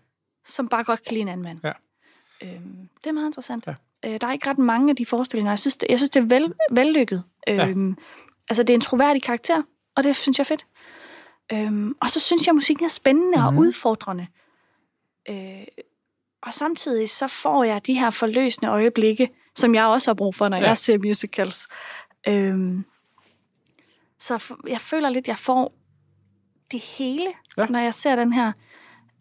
som bare godt kan lide en anden mand. Ja. Øhm, det er meget interessant. Ja. Øh, der er ikke ret mange af de forestillinger. Jeg synes, det, jeg synes, det er vel, vellykket. Øhm, Altså, det er en troværdig karakter, og det synes jeg er fedt. Øhm, og så synes jeg, at musikken er spændende Mhm. mm-hmm. og udfordrende. Øh, og samtidig så får jeg de her forløsende øjeblikke, som jeg også har brug for, når Ja. jeg ser musicals. Øhm, så for, jeg føler lidt, at jeg får det hele, Ja. når jeg ser den her.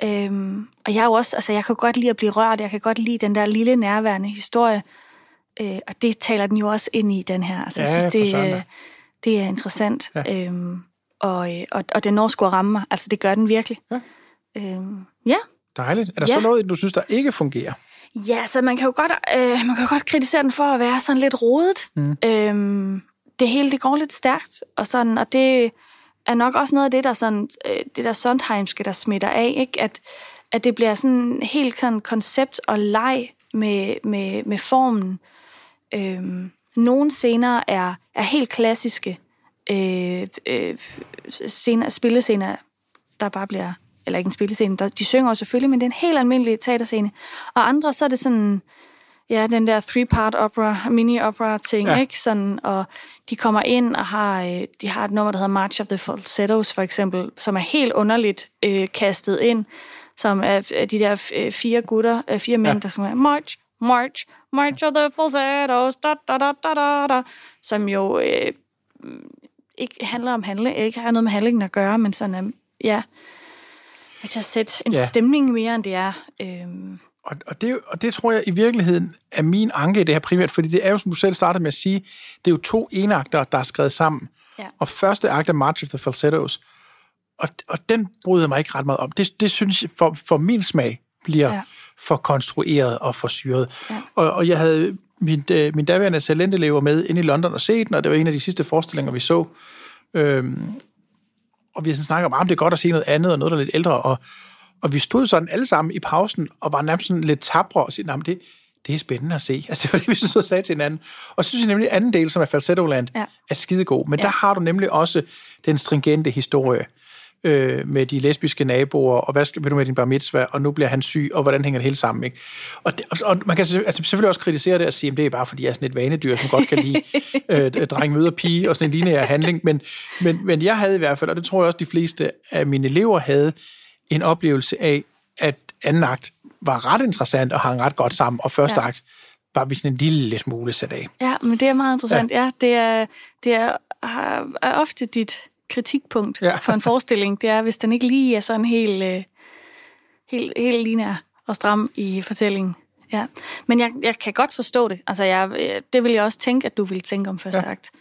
Øhm, og jeg er jo også, altså jeg kan godt lide at blive rørt, jeg kan godt lide den der lille nærværende historie, øh, og det taler den jo også ind i, den her. Altså, Ja, jeg synes, det, øh, det er interessant. Ja. Øhm, og, øh, og, og den når at ramme mig. Altså, det gør den virkelig. Ja. Øhm, ja. Dejligt. Er der Ja. så noget, du synes, der ikke fungerer? Ja, så man kan jo godt, øh, man kan jo godt kritisere den for at være sådan lidt rodet. Mm. Øhm, det hele, det går lidt stærkt, og sådan, og det er nok også noget af det, der sådan, øh, det der Sondheimske, der smitter af, ikke? At, at det bliver sådan helt sådan koncept og leg med, med, med formen. Øhm, nogle scener er, er helt klassiske øh, øh, scener, spillescener, der bare bliver, eller ikke en spillescene, der, de synger jo selvfølgelig, men det er en helt almindelig teaterscene. Og andre, så er det sådan, ja, den der three-part opera, mini-opera ting, Ja. ikke? Sådan, og de kommer ind og har, øh, de har et nummer, der hedder March of the Falsettos, for eksempel, som er helt underligt øh, kastet ind, som er de der øh, fire gutter, øh, fire mænd, ja. der synger March, March, March of the Falsettos, da, da, da, da, da, da, som jo øh, ikke handler om handling, ikke har noget med handlingen at gøre, men sådan, øh, ja, at jeg sætte en Ja. stemning mere, end det er. Øh, Og, og, det, og det tror jeg i virkeligheden er min anke i det her primært, fordi det er jo, som du selv startede med at sige, det er jo to enakter, der er skrevet sammen. Ja. Og første akt er March of the Falsettos, og, og den bryder jeg mig ikke ret meget om. Det, det synes jeg, for, for min smag, bliver. Ja. for konstrueret og for syret. Ja. Og, og jeg havde min, øh, min daværende talentelever med ind i London og set den, og det var en af de sidste forestillinger, vi så. Øhm, og vi sådan snakker om, at det er godt at se noget andet, og noget, der er lidt ældre, og, og vi stod sådan alle sammen i pausen, og var nærmest sådan lidt tabre og sige, at det, det er spændende at se. <laughs> Altså, det var det, vi og sagde til hinanden. Og så synes jeg nemlig, at anden del, som er Falsettoland, ja. Er skidegod. Men. Ja. der har du nemlig også den stringente historie øh, med de lesbiske naboer, og hvad skal, vil du med din bar mitzvah, og nu bliver han syg, og hvordan hænger det hele sammen, ikke? Og, det, og, og man kan altså, selvfølgelig også kritisere det og sige, at det er bare, fordi jeg er sådan et vanedyr, som godt kan lide <laughs> øh, dreng møder pige, og sådan en lineær handling, men, men, men jeg havde i hvert fald, og det tror jeg også, de fleste af mine elever havde, en oplevelse af, at anden akt var ret interessant og hang ret godt sammen, og første ja. Akt var vi sådan en lille smule sat af. Ja, men det er meget interessant. Ja, ja det, er, det er, er ofte dit kritikpunkt Ja. for en <laughs> forestilling. Det er, hvis den ikke lige er sådan helt, øh, helt, helt lineær og stram i fortællingen. Ja. Men jeg, jeg kan godt forstå det. Altså, jeg, øh, det vil jeg også tænke, at du ville tænke om første Ja. akt.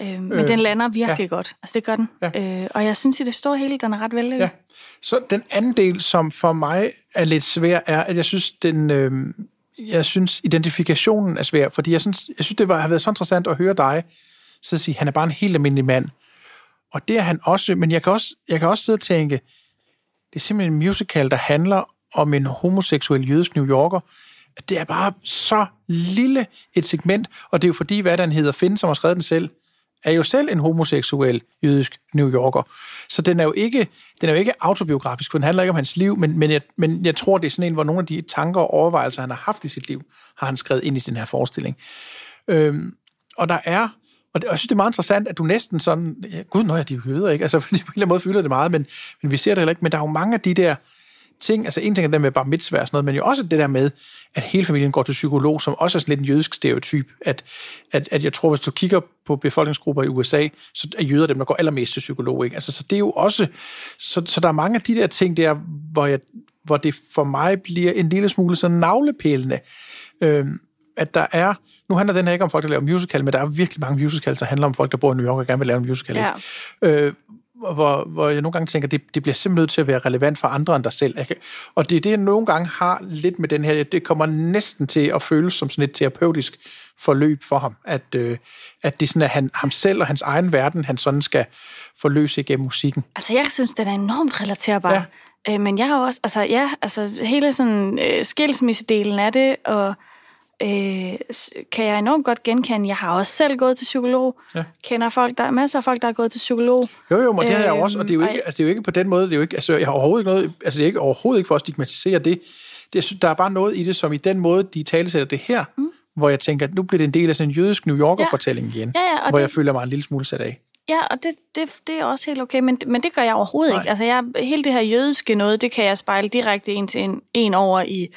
Øh, men Øh, den lander virkelig ja. godt. Altså, det gør den. Ja. Øh, og jeg synes, i det store hele, den er ret vellykket. Ja. Så den anden del, som for mig er lidt svær, er, at jeg synes, den, øh, jeg synes identifikationen er svær, fordi jeg synes, jeg synes det var, har været så interessant at høre dig så sige, han er bare en helt almindelig mand. Og det er han også, men jeg kan også, jeg kan også sidde og tænke, det er simpelthen en musical, der handler om en homoseksuel jødisk New Yorker. Det er bare så lille et segment, og det er jo fordi, hvad den hedder, Finn, som har skrevet den selv, er jo selv en homoseksuel jødisk New Yorker. Så den er jo ikke, den er jo ikke autobiografisk, for den handler ikke om hans liv, men, men, jeg, men jeg tror, det er sådan en, hvor nogle af de tanker og overvejelser, han har haft i sit liv, har han skrevet ind i den her forestilling. Øhm, og der er, og det, og jeg synes, det er meget interessant, at du næsten sådan, ja, gud, nå ja, de høder, ikke? Altså, <laughs> på en eller anden måde fylder det meget, men, men vi ser det heller ikke. Men der er jo mange af de der ting, altså en ting er det med bare mitzvah og sådan noget, men jo også det der med, at hele familien går til psykolog, som også er sådan lidt en jødisk stereotyp, at, at, at jeg tror, hvis du kigger på befolkningsgrupper i USA, så er jøder dem, der går allermest til psykolog, ikke? Altså, så det er jo også, så, så der er mange af de der ting der, hvor, jeg, hvor det for mig bliver en lille smule så navlepillende, øhm, at der er, nu handler den her ikke om folk, der laver musical, men der er virkelig mange musicals, der handler om folk, der bor i New York og gerne vil lave en musical. Ja. Ikke? Øh, hvor, hvor jeg nogle gange tænker, det, det bliver simpelthen nødt til at være relevant for andre end dig selv. Kan, og det er det, jeg nogle gange har lidt med den her, det kommer næsten til at føles som sådan et terapeutisk forløb for ham, at, øh, at det sådan, at han, ham selv og hans egen verden, han sådan skal forløse igennem musikken. Altså, jeg synes, den er enormt relaterbar. Ja. Øh, men jeg har også, altså ja, altså hele sådan øh, skilsmissedelen af det, og øh, kan jeg enormt godt genkende. Jeg har også selv gået til psykolog. Ja. Kender folk, der er masser af folk, der har gået til psykolog. Jo, jo, men det har jeg også, og det er jo Øhm, ikke, altså, det er jo ikke på den måde, det er jo ikke, altså, jeg har overhovedet ikke noget, altså, det er ikke overhovedet ikke for at stigmatisere det. det der er bare noget i det, som i den måde, de talesætter det her, mm. hvor jeg tænker, at nu bliver det en del af sådan en jødisk New Yorker-fortælling igen, Ja, ja, hvor det- jeg føler mig en lille smule sat af. Ja, og det, det, det er også helt okay, men, men det gør jeg overhovedet Nej. ikke. Altså, jeg, hele det her jødiske noget, det kan jeg spejle direkte en til en, en over i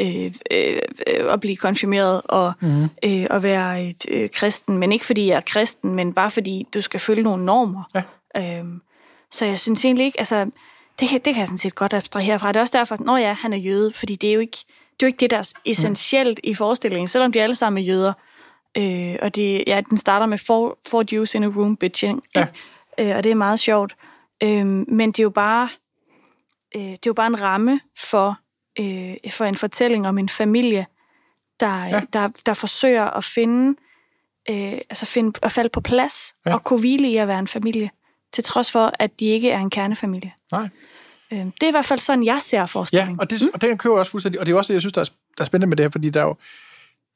øh, øh, øh, at blive konfirmeret og mm. øh, at være et, øh, kristen. Men ikke fordi jeg er kristen, men bare fordi du skal følge nogle normer. Ja. Øhm, så jeg synes egentlig ikke, altså, det, kan- det kan jeg sådan set godt abstrahere fra. Det er også derfor, at, når ja, han er jøde, fordi det er jo ikke det, er jo ikke det der er essentielt i forestillingen, selvom de alle sammen er jøder. Øh, og det, ja, den starter med four, four Jews in a room bitching. Ja. Øh, og det er meget sjovt. Øh, men det er jo bare, øh, det er jo bare en ramme for, øh, for en fortælling om en familie, der, ja. der, der forsøger at finde, øh, altså finde, at falde på plads Ja. ja. og kunne hvile i at være en familie, til trods for, at de ikke er en kernefamilie. Nej. Øh, det er i hvert fald sådan, jeg ser Ja, forestillingen. og, det, og den køber jeg også fuldstændig, og det er også det, jeg synes, der er, der er spændende med det her, fordi der er jo,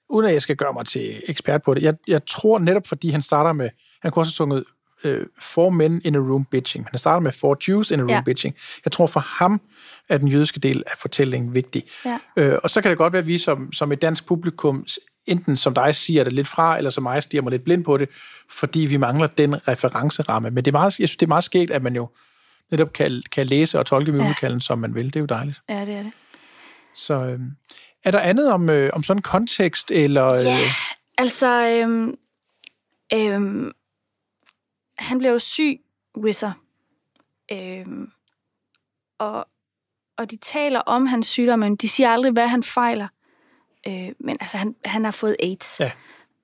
uden at jeg skal gøre mig til ekspert på det, jeg, jeg tror netop, fordi han starter med, han kunne også have sunget øh, Four Men in a Room Bitching, han starter med Four Jews in a Room Ja. Bitching. Jeg tror for ham er den jødiske del af fortællingen vigtig. Ja. Øh, og så kan det godt være, at vi som, som et dansk publikum, enten som dig siger det lidt fra, eller som mig stiger mig lidt blind på det, fordi vi mangler den referenceramme. Men det er meget, jeg synes, det er meget skægt, at man jo netop kan, kan læse og tolke musicalen, som man vil. Det er jo dejligt. ja, det er det. Så øh, er der andet om, øh, om sådan en kontekst, eller... Øh, Ja, altså, øhm, øhm, han blev jo syg, Wizard. Øhm, og, og de taler om hans sygdom, men de siger aldrig, hvad han fejler. Øh, men altså, han, han har fået AIDS. Ja.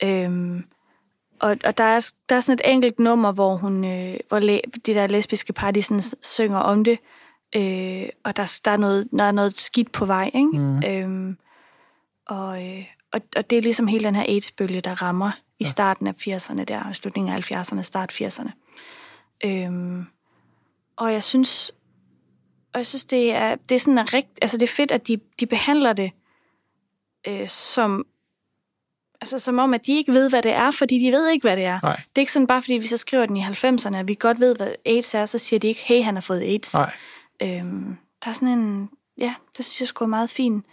Øhm, og, og der, er, der er sådan et enkelt nummer, hvor hun, øh, hvor læ, de der lesbiske par, de sådan synger om det. Øh, og der, der, er noget, der er noget skidt på vej, ikke? Mm. Øhm, og, øh, og, og det er ligesom hele den her AIDS-bølge, der rammer i starten af 80'erne der, slutningen af 70'erne, start 80'erne. Øhm, og jeg synes, og jeg synes, det er, det er sådan rigt, altså det er fedt, at de, de behandler det øh, som, altså som om, at de ikke ved, hvad det er, fordi de ved ikke, hvad det er. Nej. Det er ikke sådan, bare fordi vi så skriver den i 90'erne, at vi godt ved, hvad AIDS er, så siger de ikke, hey, han har fået AIDS. Nej. Øhm, der er sådan en, ja, det synes jeg sgu er en meget fin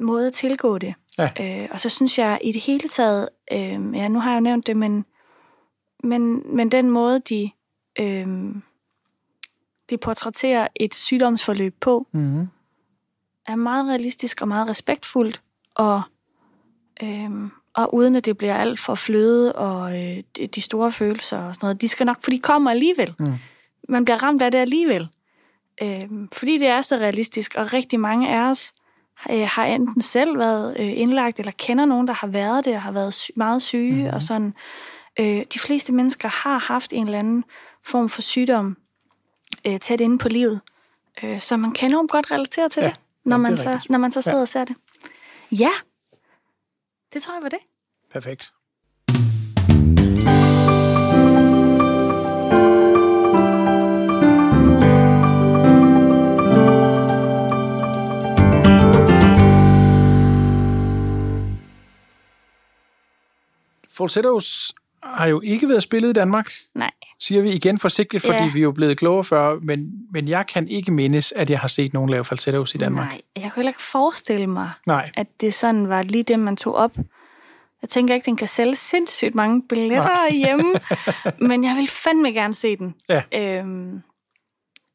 måde at tilgå det. Ja. Øh, og så synes jeg i det hele taget, øh, ja, nu har jeg jo nævnt det, men, men, men den måde, de, øh, de portrætterer et sygdomsforløb på, Mm-hmm. er meget realistisk og meget respektfuldt, og, øhm, og uden at det bliver alt for fløde og øh, de, store følelser og sådan noget. De skal nok, for de kommer alligevel. Mm. Man bliver ramt af det alligevel. Øhm, fordi det er så realistisk, og rigtig mange af os øh, har enten selv været øh, indlagt, eller kender nogen, der har været det, og har været sy- meget syge, mm. og sådan. Øh, de fleste mennesker har haft en eller anden form for sygdom øh, tæt inde på livet. Øh, så man kan enormt godt relatere til Ja. det, når, Ja, man det så, rigtigt. når man så sidder ja. og ser det. Ja, det tror jeg var det. Perfekt. Falsettos har jo ikke været spillet i Danmark, Nej. siger vi igen forsigtigt, fordi Ja. vi er jo blevet klogere før, men, men jeg kan ikke mindes, at jeg har set nogen lave falsettos i Danmark. Nej, jeg kan heller ikke forestille mig, Nej. at det sådan var lige det, man tog op. Jeg tænker ikke, den kan sælge sindssygt mange billetter Nej. hjemme, <laughs> men jeg vil fandme gerne se den. Ja. Øhm,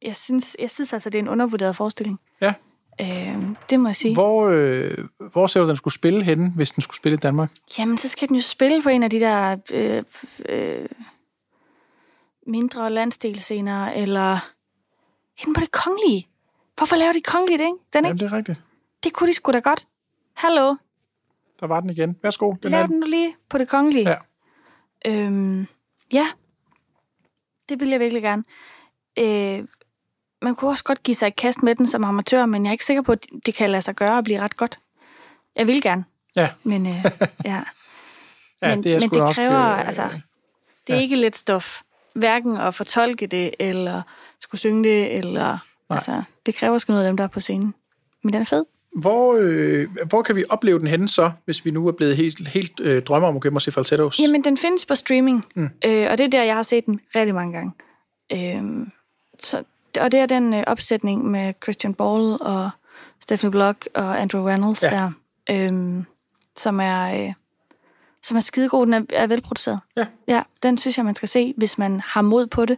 jeg, synes, jeg synes altså, det er en undervurderet forestilling. Ja. Øhm, det må jeg sige. Hvor, øh, hvor ser du, den skulle spille henne, hvis den skulle spille i Danmark? Jamen, så skal den jo spille på en af de der øh, øh, mindre landsdelsscener, eller inde på det kongelige. Hvorfor laver de kongeligt, ikke? Den, Jamen, ikke? det er rigtigt. Det kunne de sgu da godt. Hallo, Der var den igen. Værsgo. Den lav den nu lige på det kongelige. Ja. Øhm, ja. det vil jeg virkelig gerne. Øh, man kunne også godt give sig et kast med den som amatør, men jeg er ikke sikker på, at det kan lade sig gøre og blive ret godt. Jeg vil gerne, Ja, men øh, <laughs> ja. ja men det er men det nok, kræver, øh, altså, det er ja. ikke let stof. Hverken at fortolke det, eller skulle synge det, eller... Altså, det kræver sgu noget af dem, der er på scenen. Men den er fed. Hvor, øh, hvor kan vi opleve den henne så, hvis vi nu er blevet helt, helt øh, drømmer om at gå og se falsettos? Jamen, den findes på streaming, mm. øh, og det er der, jeg har set den rigtig mange gange. Øh, så, og det er den øh, opsætning med Christian Ball og Stephanie Block og Andrew Reynolds Ja. der, øh, som er... Øh, som er skidegod. Den er, er velproduceret. Ja. ja. Den synes jeg, man skal se, hvis man har mod på det.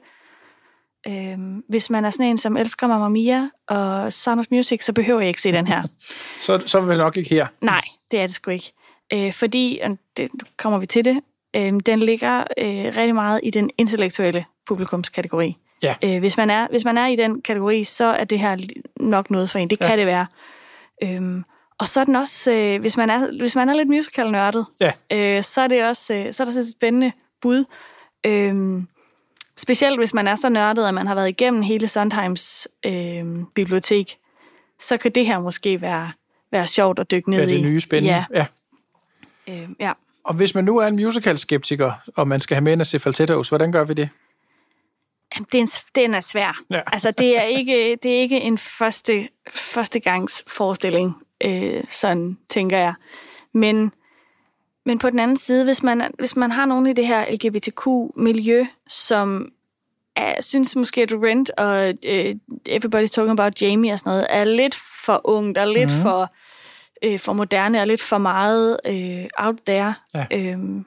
Øhm, hvis man er sådan en, som elsker Mamma Mia og Sound of Music, så behøver jeg ikke se den her. <laughs> Så, så er vi nok ikke her. Nej, det er det sgu ikke. Øh, fordi, og det kommer vi til det, øh, den ligger øh, rigtig meget i den intellektuelle publikumskategori. Ja. Øh, hvis, man er, hvis man er i den kategori, så er det her nok noget for en. Det Ja. kan det være. Øhm, og så er den også, øh, hvis, man er, hvis man er lidt musical-nørdet, Ja. øh, så er det også øh, så er der så et spændende bud. Øhm, specielt hvis man er så nørdet, at man har været igennem hele Sondheims øh, bibliotek, så kan det her måske være, være sjovt at dykke ned Ja, det i. nye spændende. Ja, ja. øh, ja. Og hvis man nu er en musical-skeptiker, og man skal have med ind og se falsettos, hvordan gør vi det? Jamen, det er en, den er svær. Ja. <laughs> Altså, det er ikke, det er ikke en første, førstegangs forestilling, øh, sådan tænker jeg. Men, men på den anden side, hvis man, hvis man har nogen i det her LGBTQ-miljø, som er, synes måske, at Rent og øh, Everybody's Talking About Jamie og sådan noget, er lidt for ungt og lidt mm. for, øh, for moderne og lidt for meget øh, out there, Ja. øhm,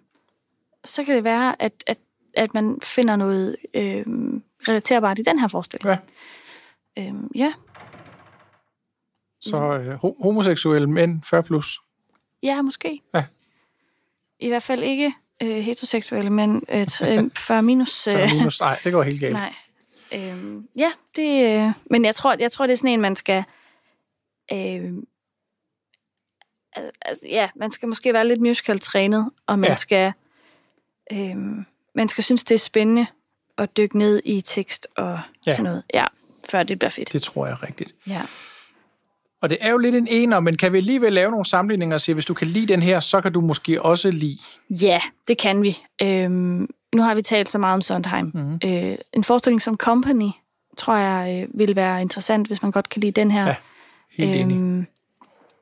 så kan det være, at, at, at man finder noget øh, relaterbart i den her forestilling. Ja. Øhm, ja. Så øh, ho- homoseksuelle mænd 40 plus. ja, måske. Ja. I hvert fald ikke øh, heteroseksuelle, men et, øh, 40 minus... <laughs> Øh, 40 minus, nej, det går helt galt. Nej. Øhm, ja, det... Øh, men jeg tror, jeg tror, det er sådan en, man skal... Øh, al- altså, ja, man skal måske være lidt musical-trænet, og man ja. skal... Øh, man skal synes, det er spændende at dykke ned i tekst og Ja. sådan noget. Ja, før det bliver fedt. Det tror jeg rigtigt. Ja. Og det er jo lidt en ener, men kan vi alligevel lave nogle sammenligninger og sige, hvis du kan lide den her, så kan du måske også lide... Ja, det kan vi. Øhm, nu har vi talt så meget om Sondheim. Mhm. Mm-hmm. Øh, en forestilling som Company, tror jeg, øh, vil være interessant, hvis man godt kan lide den her. Ja, Helt enig. øhm,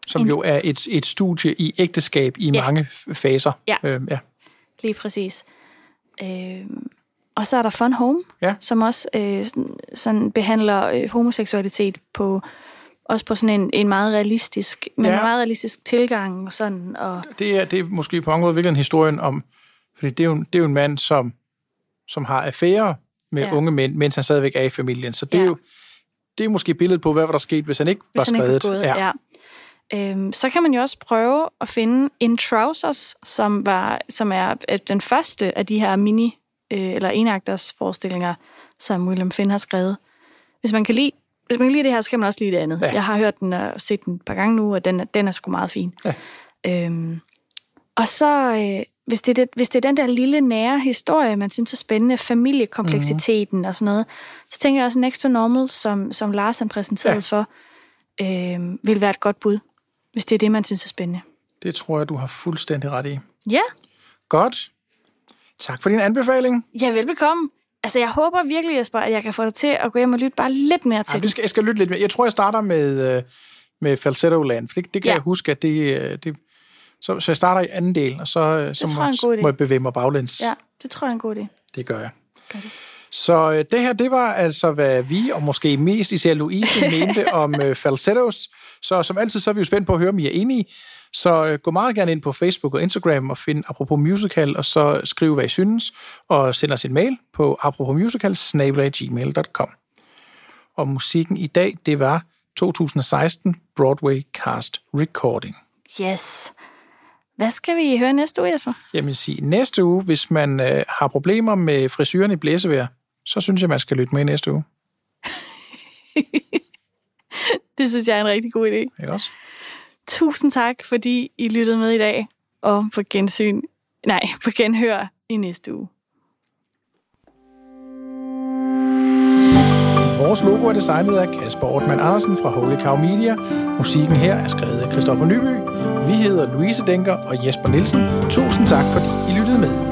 Som en- jo er et, et studie i ægteskab i Ja. mange faser. Ja. Øhm, ja. Lige præcis. Øhm, og så er der Fun Home, Ja. som også øh, sådan, sådan behandler øh, homoseksualitet på også på sådan en, en meget realistisk, men Ja. en meget realistisk tilgang og sådan. Og, Det, er, det er måske på mange måder virkelig historien om... Fordi det er jo, det er jo en mand, som, som har affære med ja. Unge mænd, mens han stadigvæk er i familien. Så det er Ja. jo det er måske billedet på, hvad var der sket, hvis han ikke var hvis han ikke skrevet. var gået, ja. ja. Øhm, så kan man jo også prøve at finde In Trousers, som, var, som er øh, den første af de her mini- øh, eller enagters forestillinger, som William Finn har skrevet. Hvis man kan lide, hvis man kan lide det her, så kan man også lide det andet. Ja. Jeg har hørt den og set den et par gange nu, og den, er- den er sgu meget fin. Ja. Øhm, og så, øh, hvis, det er det, hvis det er den der lille nære historie, man synes er spændende, familiekompleksiteten mm-hmm. og sådan noget, så tænker jeg også Next to Normal, som, som Lars han præsenterede ja. for, øh, vil være et godt bud, hvis det er det, man synes er spændende. Det tror jeg, du har fuldstændig ret i. Ja, Godt. Tak for din anbefaling. ja velbekomme. Altså, jeg håber virkelig, Jesper, at jeg kan få dig til at gå hjem og lytte bare lidt mere til Ej, det. det skal, jeg skal lytte lidt mere. Jeg tror, jeg starter med, øh, med Falsetto Land, for det, det kan ja. Ja. jeg huske, at det, øh, det så, så jeg starter i anden del, og så, øh, så må, jeg må jeg bevæge mig baglæns. Ja, det tror jeg er en god idé. Det gør jeg. Så øh, det her, det var altså, hvad vi, og måske mest især Louise, <laughs> mente om øh, falsettos. Så som altid, så er vi jo spændt på at høre, om I er enige. Så øh, gå meget gerne ind på Facebook og Instagram og find Apropos Musical, og så skriv, hvad I synes, og send os en mail på aproposmusical.gmail.com. Og musikken i dag, det var 2016 Broadway Cast Recording. Yes. Hvad skal vi høre næste uge, Jesper? Vil sige, næste uge, hvis man øh, har problemer med frisyren i blæsevejr, så synes jeg, man skal lytte med næste uge. <laughs> Det synes jeg er en rigtig god idé. Ikke også? Tusind tak, fordi I lyttede med i dag, og på gensyn, nej, på genhør i næste uge. Vores logo er designet af Kasper Ortmann Andersen fra Holy Cow Media. Musikken her er skrevet af Christoffer Nyby. Vi hedder Louise Denker og Jesper Nielsen. Tusind tak, fordi I lyttede med.